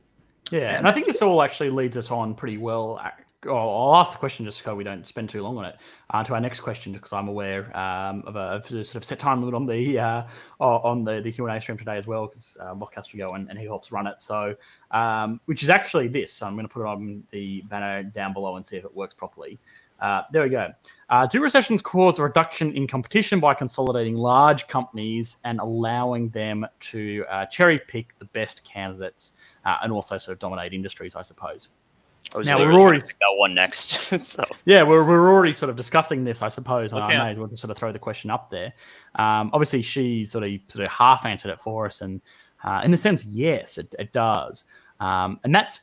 Yeah, and I think this all actually leads us on pretty well. Oh, I'll ask the question just so we don't spend too long on it. Uh, to our next question, because I'm aware um, of, a, of a sort of set time limit on the uh, on the, the Q and A stream today as well, because uh, Locke has to go and, and he helps run it. So, um, which is actually this. So I'm going to put it on the banner down below and see if it works properly. Uh, there we go. Uh, do recessions cause a reduction in competition by consolidating large companies and allowing them to uh, cherry pick the best candidates uh, and also sort of dominate industries, I suppose? I Now, we're already- that one next. <laughs> so Yeah, we're, we're already sort of discussing this, I suppose. Okay. I may as well just sort of throw the question up there. Um, obviously, Xi sort of sort of half answered it for us, and uh, in a sense, yes, it, it does. Um, and that's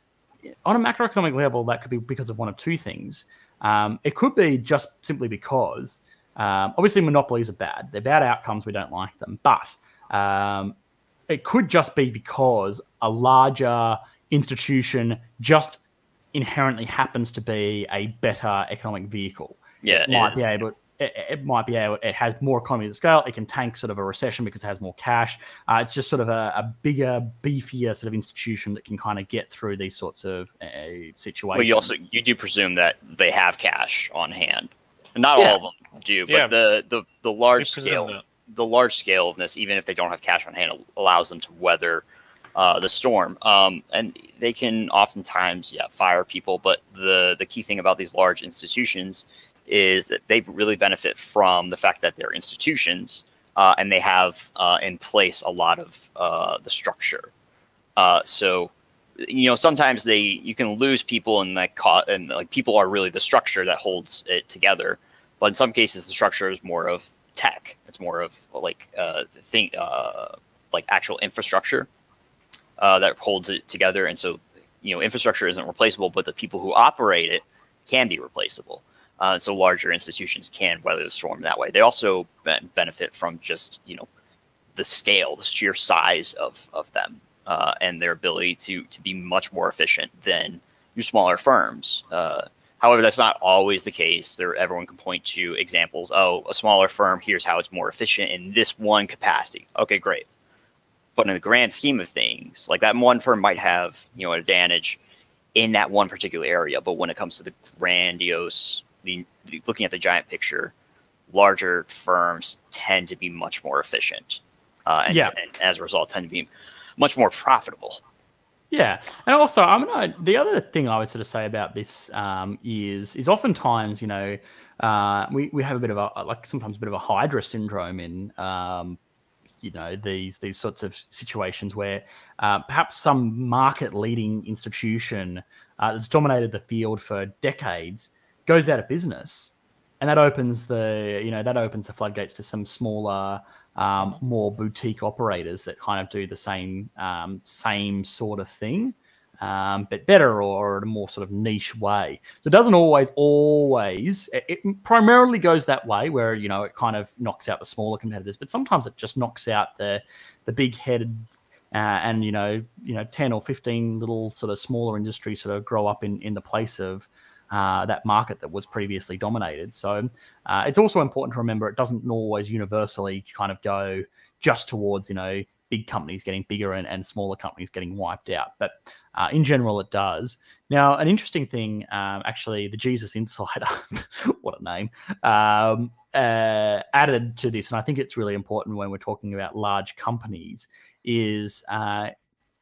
on a macroeconomic level. That could be because of one of two things. Um, it could be just simply because, um, obviously, monopolies are bad. They're bad outcomes. We don't like them, but um, it could just be because a larger institution just inherently happens to be a better economic vehicle. yeah, It might be able. It, it might be able. It has more economies of scale. It can tank sort of a recession because it has more cash. Uh, it's just sort of a, a bigger, beefier sort of institution that can kind of get through these sorts of uh, situations. Well, you also you do presume that they have cash on hand. Not Yeah. all of them do, but Yeah. the the the large scale that. the large scale of this, even if they don't have cash on hand, allows them to weather uh, the storm. Um, and they can oftentimes, yeah, fire people. But the the key thing about these large institutions is that they really benefit from the fact that they're institutions uh, and they have uh, in place a lot of uh, the structure. Uh, so you know sometimes they you can lose people and like caught and like people are really the structure that holds it together but in some cases the structure is more of tech it's more of like uh thing uh like actual infrastructure uh that holds it together and so you know infrastructure isn't replaceable but the people who operate it can be replaceable uh, so larger institutions can weather the storm that way they also benefit from just you know the scale the sheer size of of them uh, and their ability to to be much more efficient than your smaller firms. Uh, However, that's not always the case. There, everyone can point to examples. Oh, a smaller firm. Here's how it's more efficient in this one capacity. Okay, great. But in the grand scheme of things, like that one firm might have you know an advantage in that one particular area. But when it comes to the grandiose, the, the looking at the giant picture, larger firms tend to be much more efficient, uh, and, Yeah. and as a result, tend to be much more profitable. Yeah, and also I'm gonna. The other thing I would sort of say about this um, is is oftentimes you know uh, we we have a bit of a like sometimes a bit of a Hydra syndrome in um, you know these these sorts of situations where uh, perhaps some market leading institution uh, that's dominated the field for decades goes out of business, and that opens the you know that opens the floodgates to some smaller um, more boutique operators that kind of do the same um, same sort of thing, um, but better or in a more sort of niche way. So it doesn't always always it, it primarily goes that way where you know it kind of knocks out the smaller competitors, but sometimes it just knocks out the the big headed. Uh, and you know, you know, ten or fifteen little sort of smaller industries sort of grow up in in the place of uh, that market that was previously dominated. So uh, it's also important to remember it doesn't always universally kind of go just towards you know big companies getting bigger and, and smaller companies getting wiped out, but uh, in general it does. Now, an interesting thing, um, actually, the Jesus Insider, <laughs> what a name, um, uh, added to this, and I think it's really important when we're talking about large companies, is uh,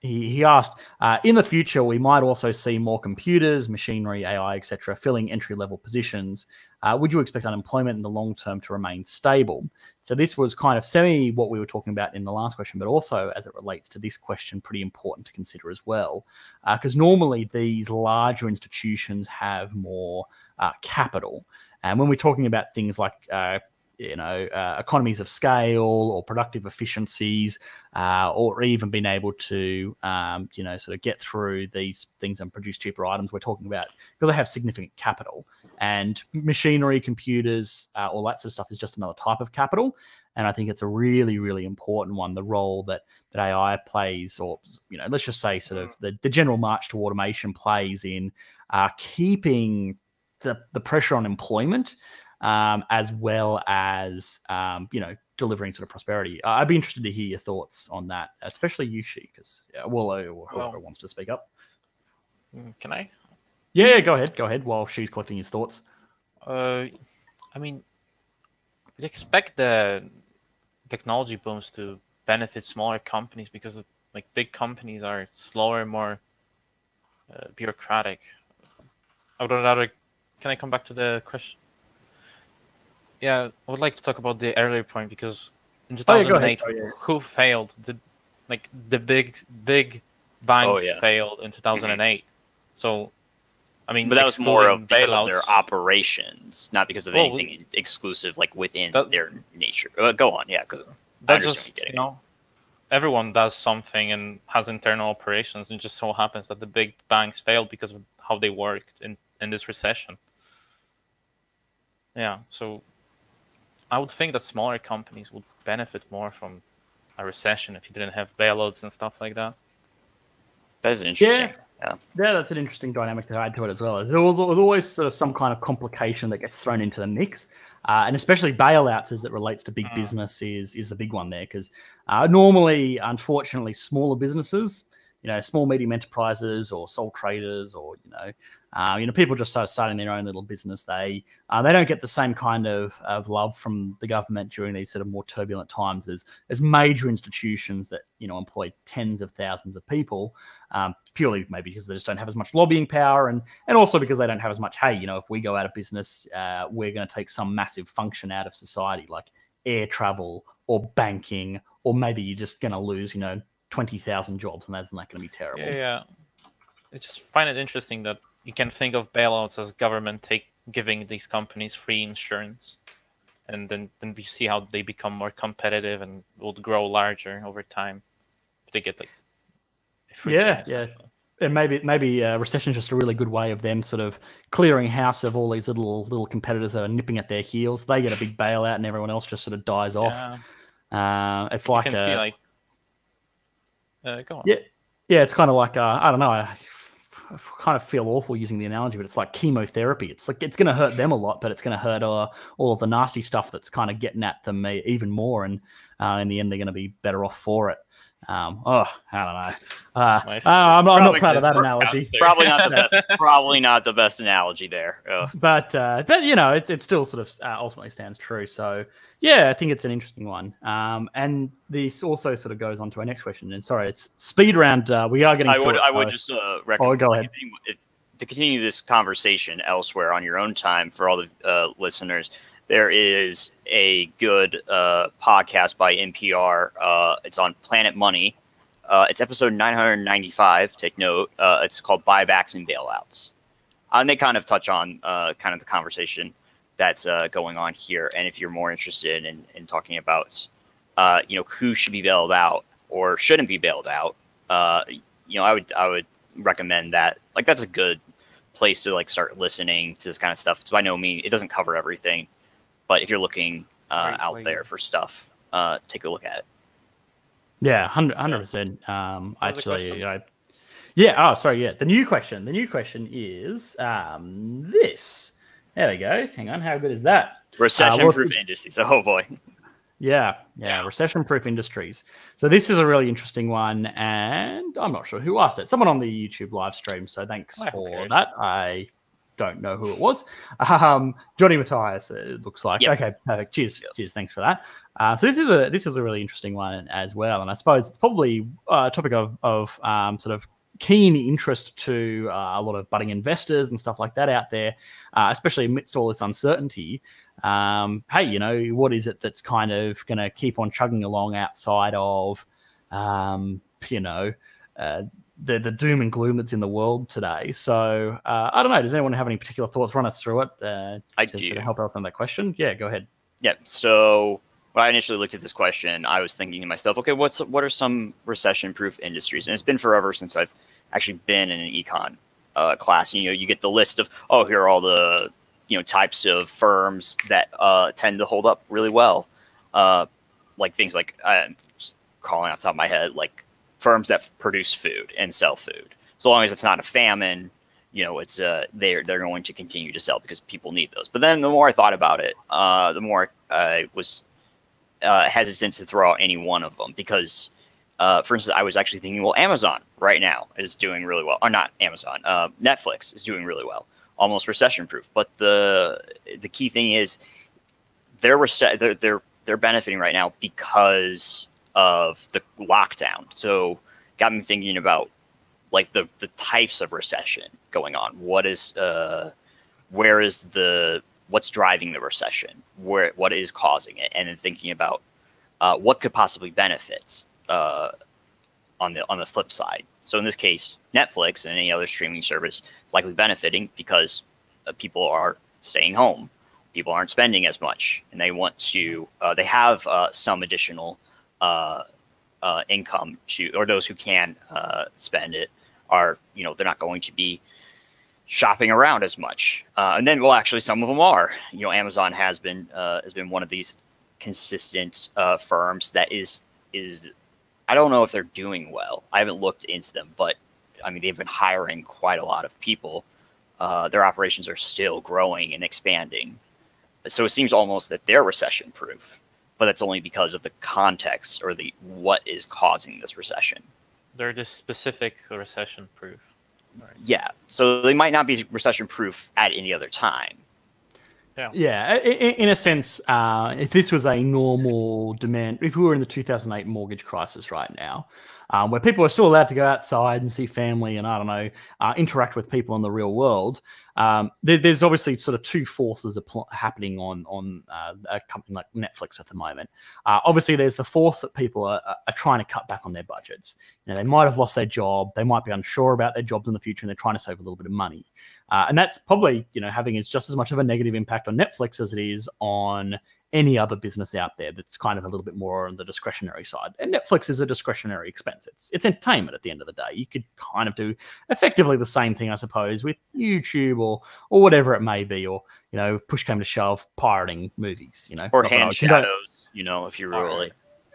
he, asked, uh, in the future, we might also see more computers, machinery, AI, etc., filling entry level positions. Uh, would you expect unemployment in the long term to remain stable? So, this was kind of semi what we were talking about in the last question, but also as it relates to this question, pretty important to consider as well. Because normally these larger institutions have more uh, capital. And when we're talking about things like uh, you know uh, economies of scale or productive efficiencies uh, or even being able to um, you know sort of get through these things and produce cheaper items. We're talking about because they have significant capital and machinery computers uh, all that sort of stuff is just another type of capital. And i think it's a really really important one the role that that ai plays or you know let's just say sort of the, the general march to automation plays in uh, keeping the, the pressure on employment um, as well as um, you know delivering sort of prosperity. Uh, I'd be interested to hear your thoughts on that, especially you, Xi, because Wallo or whoever Well- wants to speak up. Mm, Can I? Yeah, yeah, go ahead, go ahead. While Xi's collecting his thoughts. Uh, I mean, we expect the technology booms to benefit smaller companies because like big companies are slower, more uh, bureaucratic. I would rather. Can I come back to the question? Yeah, I would like to talk about the earlier point because in Oh, yeah, ahead. 2008, Sorry, yeah. who failed? The like the big big banks Oh, yeah. failed in 2008. So, I mean, But that was more of excluding because of their operations, not because of Well, anything exclusive like within that- their nature. Uh, go on, yeah. 'cause I that just you're you know everyone does something and has internal operations and it just so happens that the big banks failed because of how they worked in in this recession yeah so i would think that smaller companies would benefit more from a recession if you didn't have bailouts and stuff like that That is interesting. Yeah. Yeah, that's an interesting dynamic to add to it as well. There's always, there's always sort of some kind of complication that gets thrown into the mix, uh, and especially bailouts as it relates to big Mm. business is is the big one there because uh, normally, unfortunately, smaller businesses, you know, small medium enterprises or sole traders or you know, uh, you know, people just start starting their own little business. They uh, they don't get the same kind of, of love from the government during these sort of more turbulent times as as major institutions that you know employ tens of thousands of people um, purely maybe because they just don't have as much lobbying power and and also because they don't have as much hey you know if we go out of business uh, we're going to take some massive function out of society like air travel or banking or maybe you're just going to lose you know 20,000 jobs and that's not going to be terrible yeah yeah i just find it interesting that you can think of bailouts as government take giving these companies free insurance and then then we see how they become more competitive and will grow larger over time if they get like free Yeah, yeah. and maybe maybe uh, recession is just a really good way of them sort of clearing house of all these little little competitors that are nipping at their heels. They get a big bailout, and everyone else just sort of dies off. Yeah, Uh, it's like can a, see like uh, go on Yeah. yeah, it's kind of like uh, I don't know. I, kind of feel awful using the analogy, but it's like chemotherapy. It's like it's going to hurt them a lot, but it's going to hurt uh, all of the nasty stuff that's kind of getting at them even more. And uh, in the end, they're going to be better off for it. Um, oh, I don't know. Uh, Nice. uh, I'm, not- I'm not proud of that analogy. out. Probably not the <laughs> best. probably not the best analogy there. Ugh. but uh, but you know it, it still sort of uh, ultimately stands true so yeah i think it's an interesting one um, and this also sort of goes on to our next question and sorry it's speed round uh, we are getting I through would it, I would though. just uh, recommend go ahead. continue- if- to continue this conversation elsewhere on your own time for all the uh, listeners. There is a good uh, podcast by NPR. Uh, it's on Planet Money. Uh, it's episode 995. Take note. Uh, it's called Buybacks and Bailouts. and they kind of touch on uh, kind of the conversation that's uh, going on here. And if you're more interested in, in talking about, uh, you know, who should be bailed out or shouldn't be bailed out, uh, you know, I would I would recommend that. Like that's a good place to like start listening to this kind of stuff. It's by no means it doesn't cover everything, but if you're looking uh, Right, out like- there for stuff, uh, take a look at it. yeah 100 percent um What was actually question? I, yeah oh sorry yeah the new question the new question is um this there we go hang on how good is that Recession-proof <laughs> indices. Oh boy. Yeah, yeah, recession proof industries. So this is a really interesting one, and I'm not sure who asked it. Someone on the YouTube live stream. So thanks who for cares? that. I don't know who it was. Um, Johnny Matthias, it looks like. Yep. Okay, perfect. Cheers, Yep. cheers. Thanks for that. Uh, so this is a this is a really interesting one as well, and I suppose it's probably a topic of of um, sort of keen interest to uh, a lot of budding investors and stuff like that out there, uh, especially amidst all this uncertainty um, hey, you know, what is it that's kind of going to keep on chugging along outside of, um, you know, uh, the the doom and gloom that's in the world today? So uh, I don't know. Does anyone have any particular thoughts? Run us through it. Uh, I to do. sort of help out on that question. Yeah, go ahead. Yeah. So when I initially looked at this question, I was thinking to myself, okay, what's what are some recession-proof industries? And it's been forever since I've actually been in an econ uh, class. You know, you get the list of oh, here are all the you know types of firms that uh, tend to hold up really well, uh, like things like I'm just calling out the top of my head, like firms that produce food and sell food. So long as it's not a famine, you know, it's uh, they're they're going to continue to sell because people need those. But then the more I thought about it, uh, the more I was uh, hesitant to throw out any one of them because, uh, for instance, I was actually thinking, well, Amazon right now is doing really well, or not Amazon, uh, Netflix is doing really well, almost recession proof. But the the key thing is they're rece- they're they're they're benefiting right now because of the lockdown. So got me thinking about like the the types of recession going on. What is uh where is the what's driving the recession? Where what is causing it? And then thinking about uh, what could possibly benefit uh, on the on the flip side. So in this case, Netflix and any other streaming service is likely benefiting because uh, people are staying home. People aren't spending as much, and they want to. Uh, they have uh, some additional uh, uh, income to, or those who can uh, spend it are, you know, they're not going to be shopping around as much. Uh, and then, well, actually, some of them are. You know, Amazon has been uh, has been one of these consistent uh, firms that is is. I don't know if they're doing well. I haven't looked into them, but I mean, they've been hiring quite a lot of people. Uh, their operations are still growing and expanding. So it seems almost that they're recession proof, but that's only because of the context or the what is causing this recession. They're just specific recession proof. Yeah, so they might not be recession proof at any other time. Yeah, i- i- in a sense, uh, if this was a normal demand, if we were in the 2008 mortgage crisis right now, um, where people are still allowed to go outside and see family and I don't know, uh, interact with people in the real world, um, there, there's obviously sort of two forces happening on on uh, a company like Netflix at the moment. Uh, obviously, there's the force that people are, are- trying to cut back on their budgets. You know, they might have lost their job, they might be unsure about their jobs in the future, and they're trying to save a little bit of money. Uh, and that's probably you know having just as much of a negative impact on Netflix as it is on any other business out there that's kind of a little bit more on the discretionary side. And Netflix is a discretionary expense. It's it's entertainment at the end of the day. You could kind of do effectively the same thing, I suppose, with YouTube or or whatever it may be, or you know, push came to shove, pirating movies. You know, Or Not hand condone- shadows, you know, if you're really.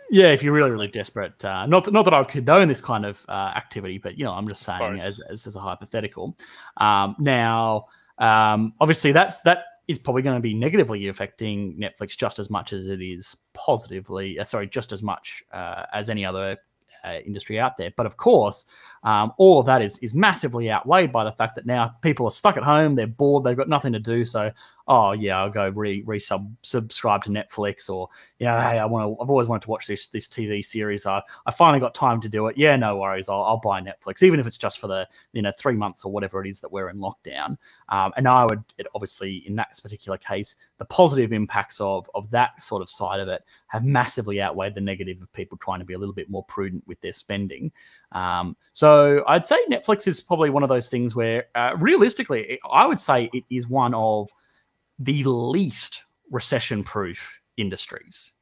Yeah, if you're really, really desperate. Uh, not that, not that I would condone this kind of uh, activity, but you know, I'm just saying as, as as a hypothetical. Um, now, um, obviously, that's that is probably going to be negatively affecting Netflix just as much as it is positively. Uh, sorry, just as much uh, as any other uh, industry out there. But of course, um, all of that is is massively outweighed by the fact that now people are stuck at home, they're bored, they've got nothing to do. So, oh yeah, I'll go re re sub subscribe to Netflix, or yeah, hey, I want to. I've always wanted to watch this this TV series. I I finally got time to do it. Yeah, no worries, I'll, I'll buy Netflix, even if it's just for the you know three months or whatever it is that we're in lockdown. Um, and I would it obviously in that particular case, the positive impacts of of that sort of side of it have massively outweighed the negative of people trying to be a little bit more prudent with their spending. Um, so I'd say Netflix is probably one of those things where, uh, realistically, I would say it is one of the least recession-proof industries.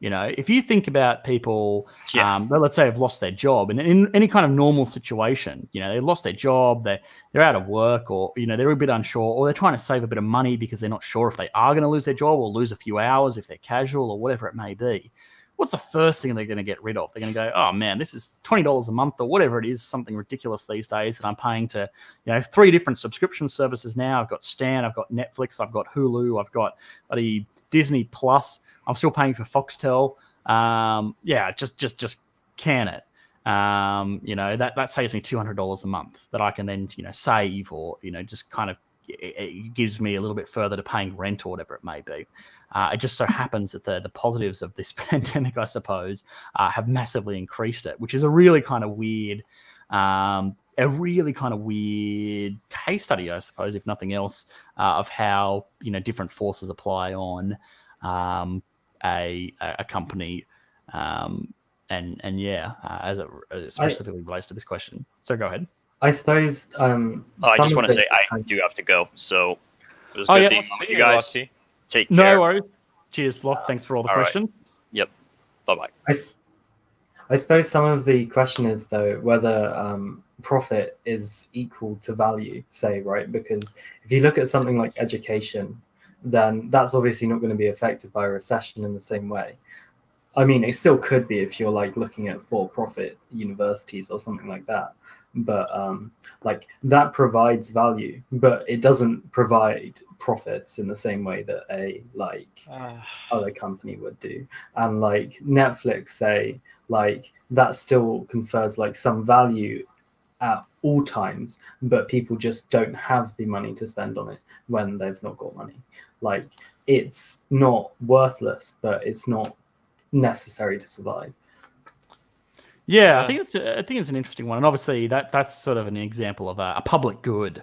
You know, if you think about people, Yeah. um, well, let's say have lost their job, and in any kind of normal situation, you know, they lost their job, they're they're out of work, or you know, they're a bit unsure, or they're trying to save a bit of money because they're not sure if they are going to lose their job or lose a few hours if they're casual or whatever it may be what's the first thing they're going to get rid of? They're going to go, oh man, this is twenty dollars a month or whatever it is, something ridiculous these days that I'm paying to, you know, three different subscription services now. I've got Stan, I've got Netflix, I've got Hulu, I've got bloody Disney Plus. I'm still paying for Foxtel. Um, yeah, just just just can it. Um, you know that that saves me two hundred dollars a month that I can then you know save or you know just kind of it gives me a little bit further to paying rent or whatever it may be. Uh, it just so happens that the the positives of this <laughs> pandemic, I suppose, uh, have massively increased it, which is a really kind of weird, um, a really kind of weird case study, I suppose, if nothing else, uh, of how you know different forces apply on um, a a company. Um, and and yeah, uh, as it uh, specifically relates to this question. So go ahead. I suppose. Um, Oh, I just want to say I do have to go. So it was Oh, good yeah, being with you you, guys. Lottie. Take No worries. Cheers, Locke. Thanks for all the All right. questions. Bye bye. I, s- I suppose some of the question is though whether um, profit is equal to value, say, right? Because if you look at something like education, then that's obviously not going to be affected by a recession in the same way. I mean, it still could be if you're like looking at for-profit universities or something like that. But um, like that provides value, but it doesn't provide profits in the same way that a like Ah, other company would do. And like netflix say like that still confers like some value at all times but people just don't have the money to spend on it when they've not got money. Like it's not worthless but it's not necessary to survive Yeah, I think it's a, I think it's an interesting one, and obviously that that's sort of an example of a, a public good,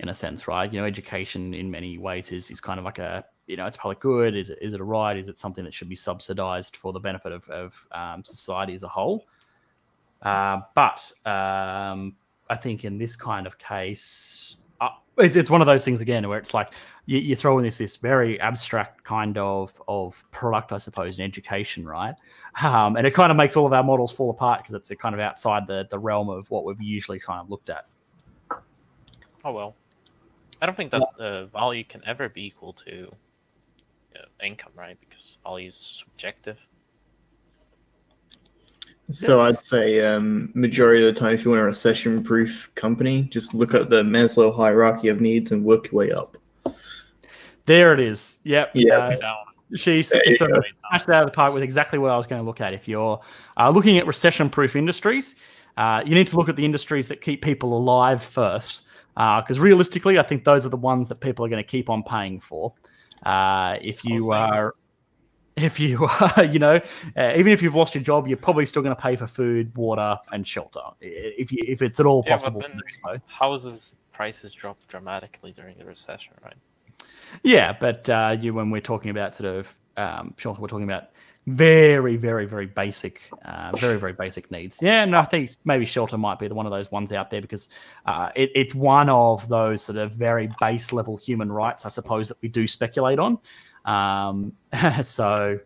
in a sense, right? You know, education in many ways is is kind of like a you know it's a public good. Is it is it a right? Is it something that should be subsidized for the benefit of of um, society as a whole? Uh, but um, I think in this kind of case, uh, it's, it's one of those things again where it's like you, you throw in this this very abstract kind of of product, I suppose, in education, right? Um, and it kind of makes all of our models fall apart because it's kind of outside the the realm of what we've usually kind of looked at. oh well. I don't think that uh, value can ever be equal to uh, income, right? Because value is subjective. So I'd say um, majority of the time, if you want a recession-proof company, just look at the Maslow hierarchy of needs and work your way up. There it is. Yep. Yeah. Uh, Xi sort of smashed it out of the park with exactly what I was going to look at. If you're uh, looking at recession-proof industries, uh, you need to look at the industries that keep people alive first, because realistically, I think those are the ones that people are going to keep on paying for. Uh, if you are, if you <laughs> are, you know, uh, even if you've lost your job, you're probably still going to pay for food, water, and shelter. If you, if it's at all Yeah, but possible. then so. houses prices dropped dramatically during the recession, right? Yeah, but uh, you when we're talking about sort of um, shelter, we're talking about very, very, very basic, uh, very, very basic needs. Yeah, and I think maybe shelter might be the one of those ones out there because uh, it, it's one of those sort of very base level human rights, I suppose, that we do speculate on. Um, <laughs> so,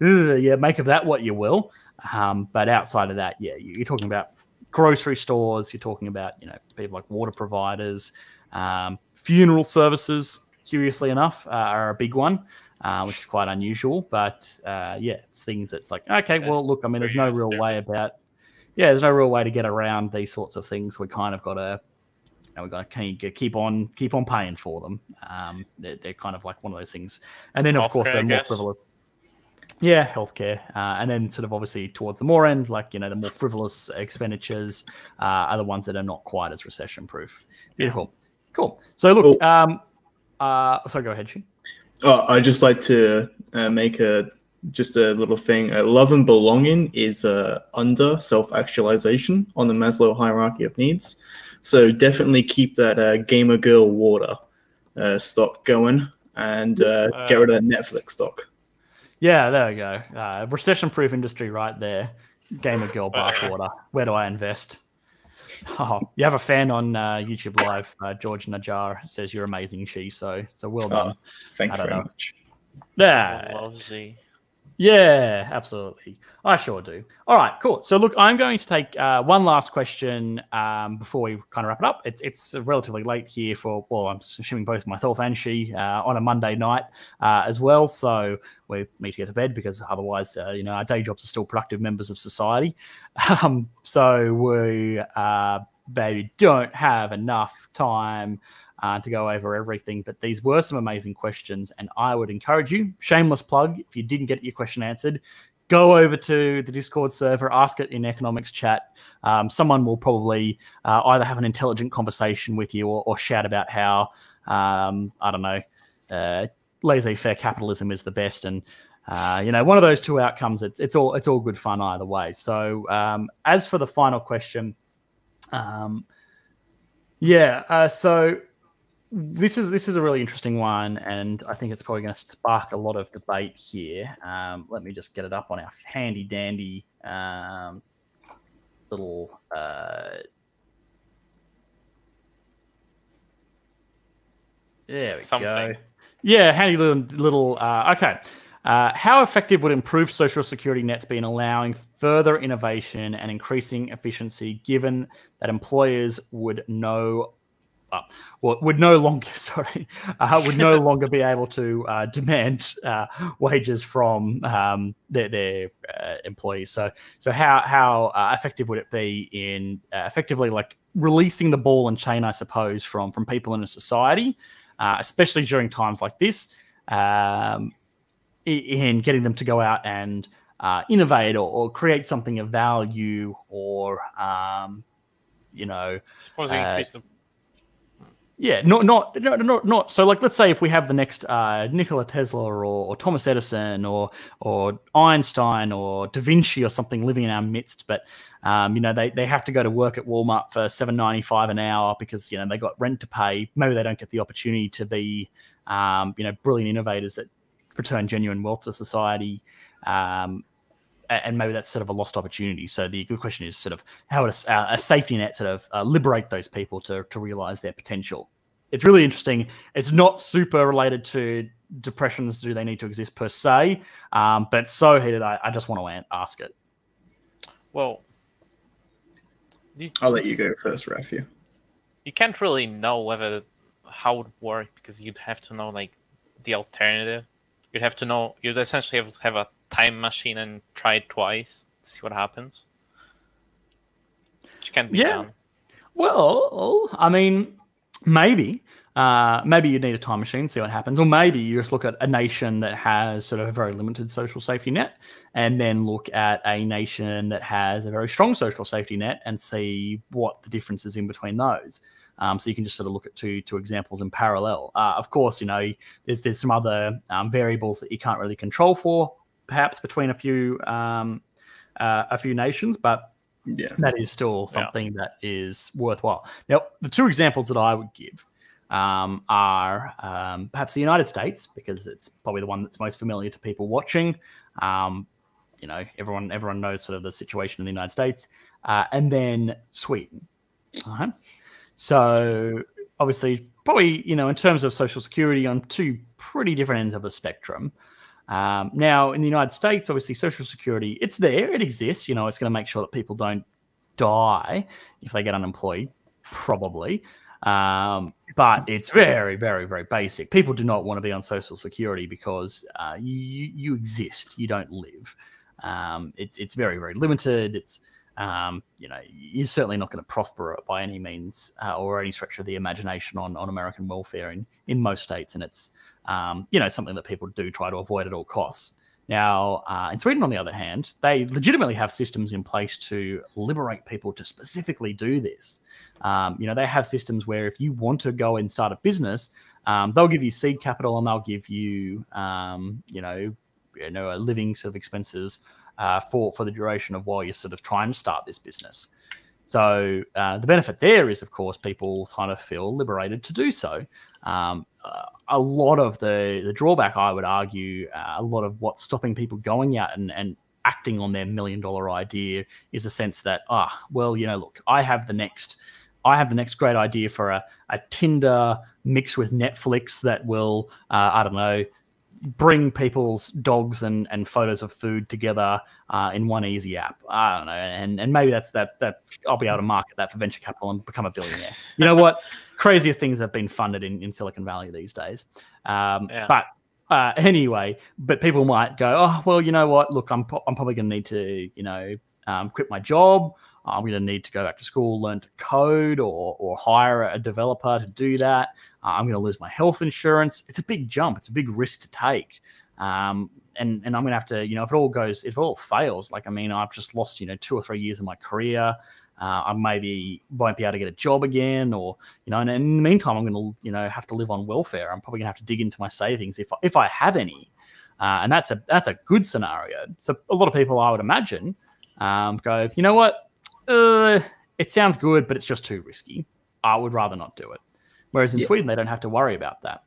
yeah, make of that what you will. Um, but outside of that, yeah, you- you're talking about grocery stores. You're talking about you know people like water providers, um, funeral services. Curiously enough, uh, are a big one. uh, which is quite unusual. But uh, yeah, it's things that's like okay, Yes, well, look, I mean, there's no pretty real way about yeah, there's no real way to get around these sorts of things. We kind of got to you know, we got to keep on keep on paying for them. Um, they're, they're kind of like one of those things, and then of course Healthcare, I they're more frivolous. Yeah, healthcare, uh, and then sort of obviously towards the more end, like you know, the more frivolous expenditures uh, are the ones that are not quite as recession proof. Beautiful, cool. So look, Cool. um, uh, so go ahead, Shing. Oh, I'd just like to uh, make a just a little thing. Uh, love and belonging is uh, under self actualization on the Maslow hierarchy of needs. So definitely keep that uh, gamer girl water uh, stock going and uh, get rid of that Netflix stock. Yeah, there we go. Uh, recession-proof industry right there. Gamer girl <laughs> bathwater. Where do I invest? Oh, you have a fan on uh, YouTube Live, uh, George Najar says you're amazing. She so so well done. Oh, thank you very know. much. Yeah, Loves the yeah, absolutely. I sure do. All right, cool. So look, I'm going to take uh, one last question um, before we kind of wrap it up. It's it's relatively late here for well, I'm assuming both myself and Xi uh, on a Monday night uh, as well. So we need to get to bed because otherwise, uh, you know, our day jobs are still productive members of society. <laughs> Um, so we uh, maybe don't have enough time uh, to go over everything. But these were some amazing questions, and I would encourage you, shameless plug, if you didn't get your question answered, go over to the Discord server, ask it in economics chat. Um, someone will probably uh, either have an intelligent conversation with you or, or shout about how, um, I don't know, uh, laissez faire capitalism is the best. And uh, you know, one of those two outcomes, it's, it's all it's all good fun either way. So, um, as for the final question, um, yeah, uh, so this is this is a really interesting one, and I think it's probably going to spark a lot of debate here. Um, let me just get it up on our handy dandy um, little. Uh, there we Something. go. Yeah, handy little little. Uh, okay. Uh, how effective would improved social security nets be in allowing further innovation and increasing efficiency, given that employers would no, uh, well, would no longer, <laughs> sorry, uh, would no <laughs> longer be able to uh, demand uh, wages from um, their, their uh, employees? So, so how how uh, effective would it be in uh, effectively like releasing the ball and chain, I suppose, from from people in a society, uh, especially during times like this? Um, in getting them to go out and uh, innovate or, or create something of value or um, you know suppose increase the yeah not not not not, so like let's say if we have the next uh, Nikola Tesla or, or Thomas Edison or or Einstein or Da Vinci or something living in our midst but um, you know they, they have to go to work at Walmart for seven ninety five an hour because you know they got rent to pay maybe they don't get the opportunity to be um, you know brilliant innovators that return genuine wealth to society. Um, and maybe that's sort of a lost opportunity. So the good question is sort of how would a, s- uh, a safety net sort of uh, liberate those people to, to realize their potential? It's really interesting. It's not super related to depressions. Do they need to exist per se? Um, but so heated, I, I just want to ask it. well. These, I'll let you go first, Rafi. you can't really know whether how it would work because you'd have to know like the alternative. You'd have to know you'd essentially have to have a time machine and try it twice see what happens. Which can't be Yeah. done. Well, I mean, maybe. Uh, maybe you need a time machine, see what happens. Or maybe you just look at a nation that has sort of a very limited social safety net and then look at a nation that has a very strong social safety net and see what the difference is in between those. Um, so you can just sort of look at two two examples in parallel. Uh, of course, you know, there's there's some other um, variables that you can't really control for, perhaps between a few um, uh, a few nations, but Yeah. that is still Yeah. something that is worthwhile. Now, the two examples that I would give um, are um, perhaps the United States, because it's probably the one that's most familiar to people watching. Um, you know, everyone everyone knows sort of the situation in the United States, uh, and then Sweden. All right. So obviously, probably you know, in terms of social security, on two pretty different ends of the spectrum. Um, now, in the United States, obviously, Social Security, it's there, it exists. You know, it's going to make sure that people don't die if they get unemployed, probably. Um, but it's very, very, very basic. People do not want to be on Social Security because uh, you you exist, you don't live. Um, it's it's very, very limited. It's um, you know, you're certainly not going to prosper by any means uh, or any stretch of the imagination on, on American welfare in, in most states. And it's, um, you know, something that people do try to avoid at all costs. Now, uh, in Sweden, on the other hand, they legitimately have systems in place to liberate people to specifically do this. Um, you know, they have systems where if you want to go and start a business, um, they'll give you seed capital and they'll give you, um, you know, you know, a living sort of expenses uh, for for the duration of while you're sort of trying to start this business. So uh, the benefit there is, of course, people kind of feel liberated to do so. Um, uh, a lot of the the drawback, I would argue, uh, a lot of what's stopping people going out and, and acting on their million dollar idea is a sense that, ah, well, you know, look, I have the next. I have the next great idea for a, a Tinder mix with Netflix that will, uh, I don't know, bring people's dogs and, and photos of food together uh, in one easy app. I don't know, and and maybe that's that that's I'll be able to market that for venture capital and become a billionaire. You know what? <laughs> Crazier things have been funded in, in Silicon Valley these days. Um, yeah. But uh, anyway, but people might go, oh well, you know what? Look, I'm I'm probably going to need to you know um, quit my job. I'm going to need to go back to school, learn to code, or or hire a developer to do that. Uh, I'm going to lose my health insurance. It's a big jump. It's a big risk to take. Um, and and I'm going to have to, you know, if it all goes, if it all fails, like I mean, I've just lost, you know, two or three years of my career. Uh, I maybe won't be able to get a job again, or you know, and in the meantime, I'm going to, you know, have to live on welfare. I'm probably going to have to dig into my savings if if I have any, uh, and that's a that's a good scenario. So a lot of people, I would imagine, um, go, you know what, uh, it sounds good, but it's just too risky. I would rather not do it. Whereas in yeah. Sweden, they don't have to worry about that.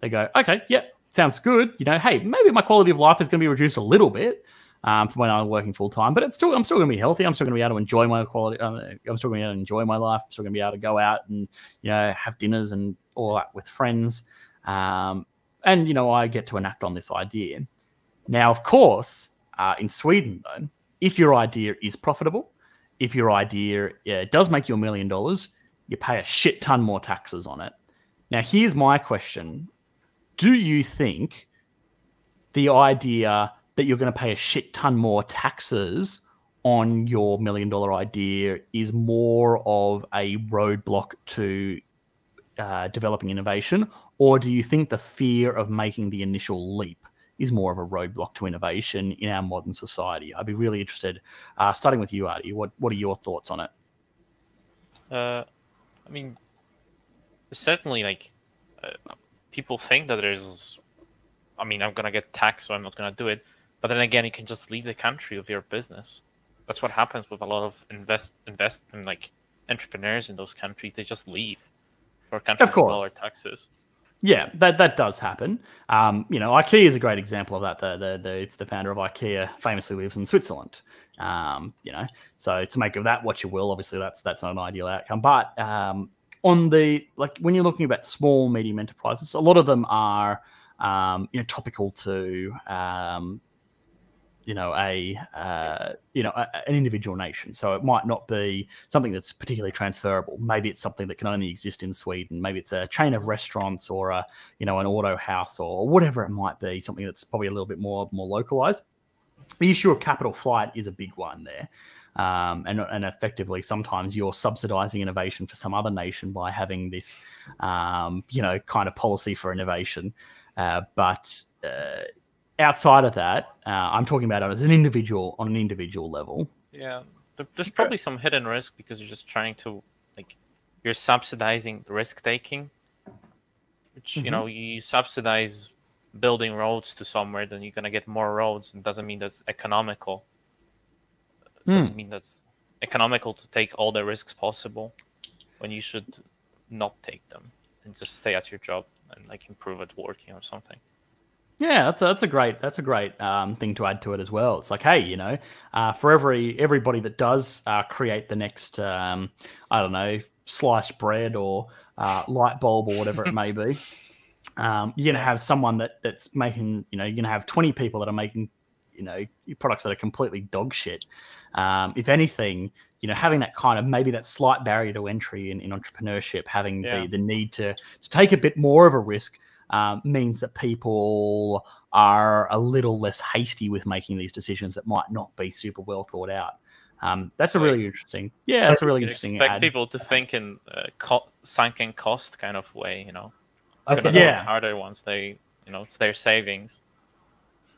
They go, okay, yeah, sounds good. You know, hey, maybe my quality of life is going to be reduced a little bit um, from when I'm working full time, but it's still, I'm still going to be healthy. I'm still going to be able to enjoy my quality. Um, I'm still going to to enjoy my life. I'm still going to be able to go out and you know have dinners and all that with friends. Um, and you know, I get to enact on this idea. Now, of course, uh, in Sweden, though, if your idea is profitable, if your idea yeah, does make you a million dollars, you pay a shit ton more taxes on it. Now, here's my question Do you think the idea that you're going to pay a shit ton more taxes on your million dollar idea is more of a roadblock to uh, developing innovation? Or do you think the fear of making the initial leap is more of a roadblock to innovation in our modern society? I'd be really interested, uh, starting with you, Artie. What, what are your thoughts on it? Uh, I mean, certainly like uh, people think that there's. I mean, I'm gonna get taxed, so I'm not gonna do it. But then again, you can just leave the country with your business. That's what happens with a lot of invest invest in like entrepreneurs in those countries. They just leave for countries of course. lower taxes. Yeah, that that does happen. Um, you know, IKEA is a great example of that. The, the the the founder of IKEA famously lives in Switzerland. Um, you know, so to make of that what you will. Obviously, that's that's not an ideal outcome. But um, on the like when you're looking about small medium enterprises, a lot of them are um, you know topical to um, you know a uh, you know a, an individual nation. So it might not be something that's particularly transferable. Maybe it's something that can only exist in sweden. Maybe it's a chain of restaurants or a you know an auto house or whatever it might be something that's probably a little bit more more localized. The issue of capital flight is a big one there. Um, and, and effectively sometimes you're subsidizing innovation for some other nation by having this um, you know kind of policy for innovation. Uh, but uh, outside of that, uh, I'm talking about it as an individual on an individual level. Yeah, there's probably some hidden risk because you're just trying to like you're subsidizing risk taking, which mm-hmm. you know you subsidize building roads to somewhere, then you're gonna get more roads. It doesn't mean that's economical. It doesn't mm. mean that's economical to take all the risks possible when you should not take them and just stay at your job and like improve at working or something. Yeah, that's a, that's a great that's a great um, thing to add to it as well. It's like, hey, you know, uh, for every everybody that does uh, create the next, um, I don't know, sliced bread or uh, light bulb or whatever it <laughs> may be, um, you're gonna have someone that that's making, you know, you're gonna have 20 people that are making you know products that are completely dog shit. Um, if anything, you know, having that kind of maybe that slight barrier to entry in, in entrepreneurship, having Yeah. the the need to to take a bit more of a risk um, means that people are a little less hasty with making these decisions that might not be super well thought out. Um, that's a really interesting. Yeah, that's a really You interesting. expect ad. people to think in a co- sunken cost kind of way, you know. I think Yeah. harder ones. they, you know, it's their savings.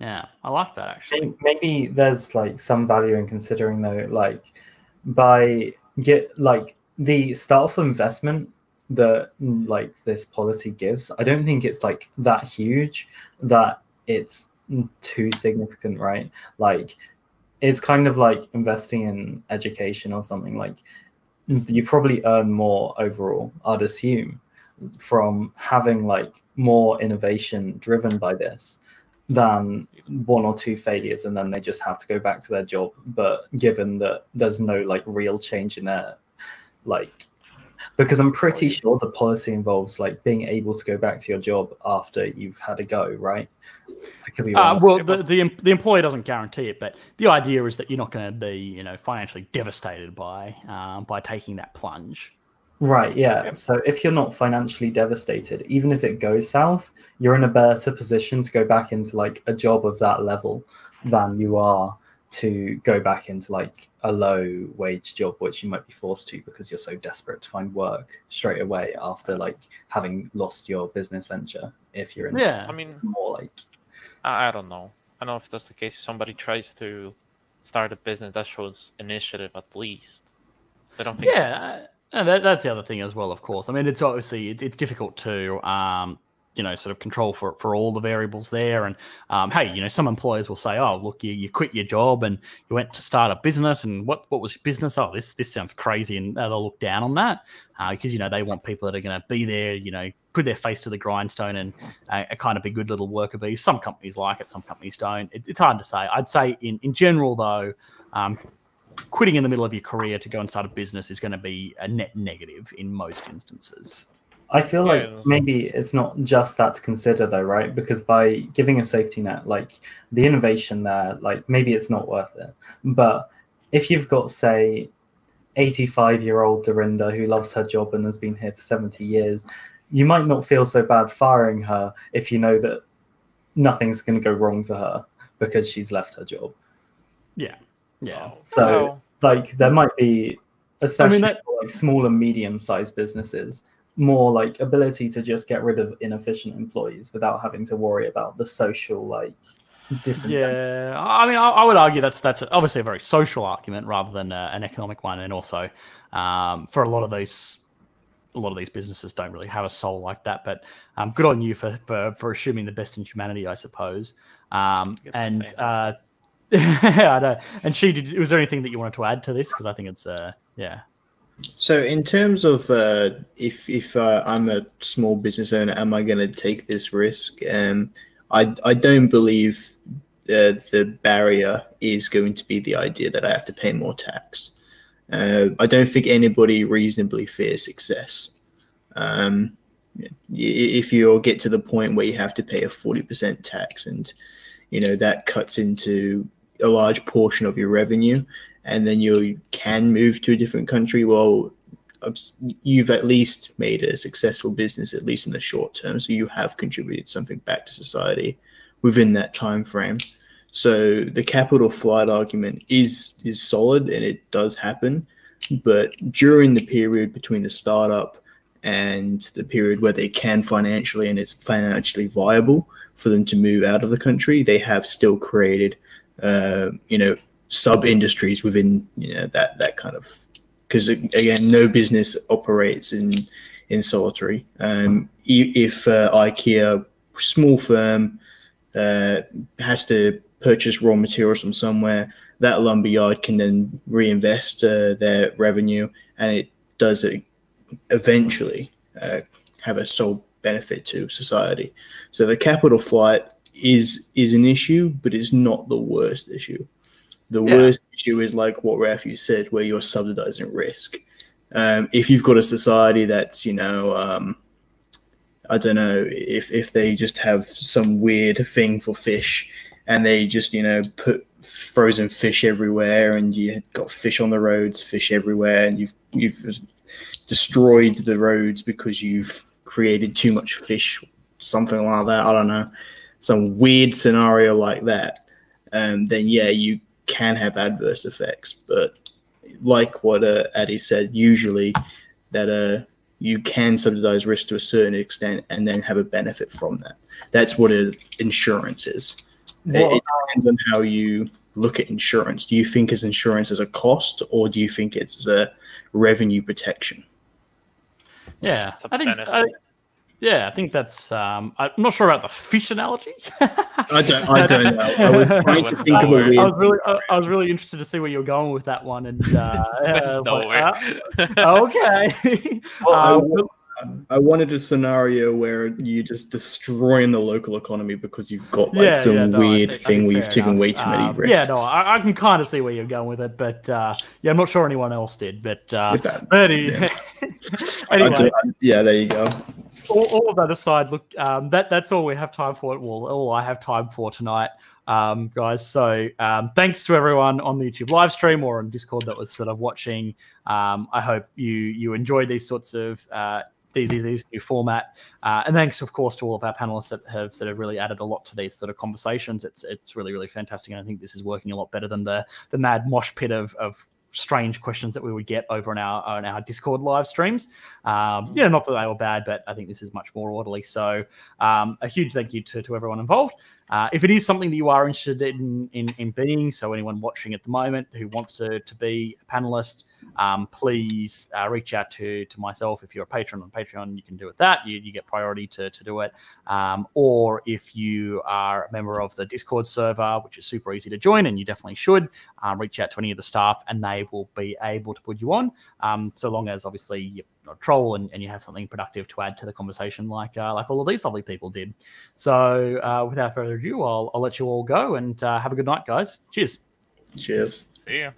Yeah, I like that actually. maybe there's like some value in considering though, like by get like the start of investment that like this policy gives. I don't think it's like that huge that it's too significant, right? Like it's kind of like investing in education or something. Like you probably earn more overall, I'd assume, from having like more innovation driven by this than one or two failures and then they just have to go back to their job but given that there's no like real change in their like because i'm pretty sure the policy involves like being able to go back to your job after you've had a go right i could be Uh, wrong. well, the, the the employer doesn't guarantee it, but the idea is that you're not going to be, you know, financially devastated by um, by taking that plunge. Right, yeah. So if you're not financially devastated, even if it goes south, you're in a better position to go back into like a job of that level than you are to go back into like a low wage job, which you might be forced to because you're so desperate to find work straight away after like having lost your business venture. If you're in Yeah, I mean, more like I, I don't know. I don't know if that's the case. If somebody tries to start a business that shows initiative at least. I don't think. yeah, and that, that's the other thing as well. Of course, I mean, it's obviously it, it's difficult to, um, you know, sort of control for for all the variables there. And um, hey, you know, some employers will say, "Oh, look, you, you quit your job and you went to start a business, and what what was your business? Oh, this this sounds crazy," and uh, they'll look down on that because you know they want people that are going to be there, you know, put their face to the grindstone and uh, kind of be good little worker bees. Some companies like it, some companies don't. It, it's hard to say. I'd say in in general though. Um, quitting in the middle of your career to go and start a business is going to be a net negative in most instances. I feel Yeah, like it was- maybe it's not just that to consider though, right? Because by giving a safety net, like the innovation there, like maybe it's not worth it. But if you've got, say, 85 year old Dorinda who loves her job and has been here for 70 years, you might not feel so bad firing her if you know that nothing's going to go wrong for her because she's left her job. Yeah, yeah, Oh, So, well, like, there might be, especially that- for, like small and medium sized businesses, more like ability to just get rid of inefficient employees without having to worry about the social like disincentive. yeah. I mean, I, I would argue that's that's obviously a very social argument rather than uh, an economic one, and also um, for a lot of these. A lot of these businesses don't really have a soul like that, but um, good on you for, for for assuming the best in humanity, I suppose. Um, I and uh, <laughs> I know. And she did. Was there anything that you wanted to add to this? Because I think it's uh, yeah. So, in terms of uh, if if uh, I'm a small business owner, am I going to take this risk? Um, I I don't believe uh, the barrier is going to be the idea that I have to pay more tax. Uh, I don't think anybody reasonably fears success. Um, if you get to the point where you have to pay a forty percent tax, and you know that cuts into a large portion of your revenue, and then you can move to a different country, well, you've at least made a successful business, at least in the short term. So you have contributed something back to society within that time frame. So the capital flight argument is is solid and it does happen, but during the period between the startup and the period where they can financially and it's financially viable for them to move out of the country, they have still created, uh, you know, sub industries within you know that that kind of because again, no business operates in in solitary. Um, if uh, IKEA, small firm, uh, has to purchase raw materials from somewhere, that lumberyard can then reinvest uh, their revenue, and it does it eventually uh, have a sole benefit to society. So the capital flight is is an issue, but it's not the worst issue. The Yeah. worst issue is like what Rafi said, where you're subsidizing risk. Um, if you've got a society that's, you know, um, I don't know, if, if they just have some weird thing for fish and they just you know put frozen fish everywhere, and you got fish on the roads, fish everywhere, and you've you've destroyed the roads because you've created too much fish, something like that. I don't know, some weird scenario like that. Um, then yeah, you can have adverse effects, but like what uh, Addy said, usually that uh, you can subsidize risk to a certain extent and then have a benefit from that. That's what a, insurance is. It- it depends on how you look at insurance. Do you think as insurance as a cost, or do you think it's a revenue protection? Yeah, I think. I, yeah, I think that's. Um, I'm not sure about the fish analogy. I don't. I <laughs> don't know. I was trying to think of a weird. I was really, I, I was really interested to see where you were going with that one, and uh, <laughs> I like, Nowhere. "Ah, <laughs> okay. Well, I Um, wa- I wanted a scenario where you're just destroying the local economy because you've got like yeah, some yeah, no, weird think- thing where you've taken enough. way too many Um, risks. Yeah, no, I, I can kind of see where you're going with it, but uh, yeah, I'm not sure anyone else did. But uh, that, but yeah. I anyway, don't- yeah, there you go. All, all of that aside, look, um, that that's all we have time for. Well, all I have time for tonight, um, guys. So um, thanks to everyone on the YouTube live stream or on Discord that was sort of watching. Um, I hope you you enjoyed these sorts of. Uh, these, these- new format, uh, and thanks, of course, to all of our panelists that have that have really added a lot to these sort of conversations. It's it's really really fantastic, and I think this is working a lot better than the the mad mosh pit of of strange questions that we would get over on our on our Discord live streams. Um, you know, not that they were bad, but I think this is much more orderly. So, um, a huge thank you to, to everyone involved. Uh, if it is something that you are interested in, in in being, so anyone watching at the moment who wants to to be a panelist, um, please uh, reach out to to myself. If you're a patron on Patreon, you can do it that. You, you get priority to to do it. Um, or if you are a member of the Discord server, which is super easy to join, and you definitely should, uh, reach out to any of the staff, and they will be able to put you on. Um, so long as obviously troll and, and you have something productive to add to the conversation, like uh, like all of these lovely people did. So uh, without further ado, I'll, I'll let you all go and uh, have a good night, guys. Cheers. Cheers. See ya.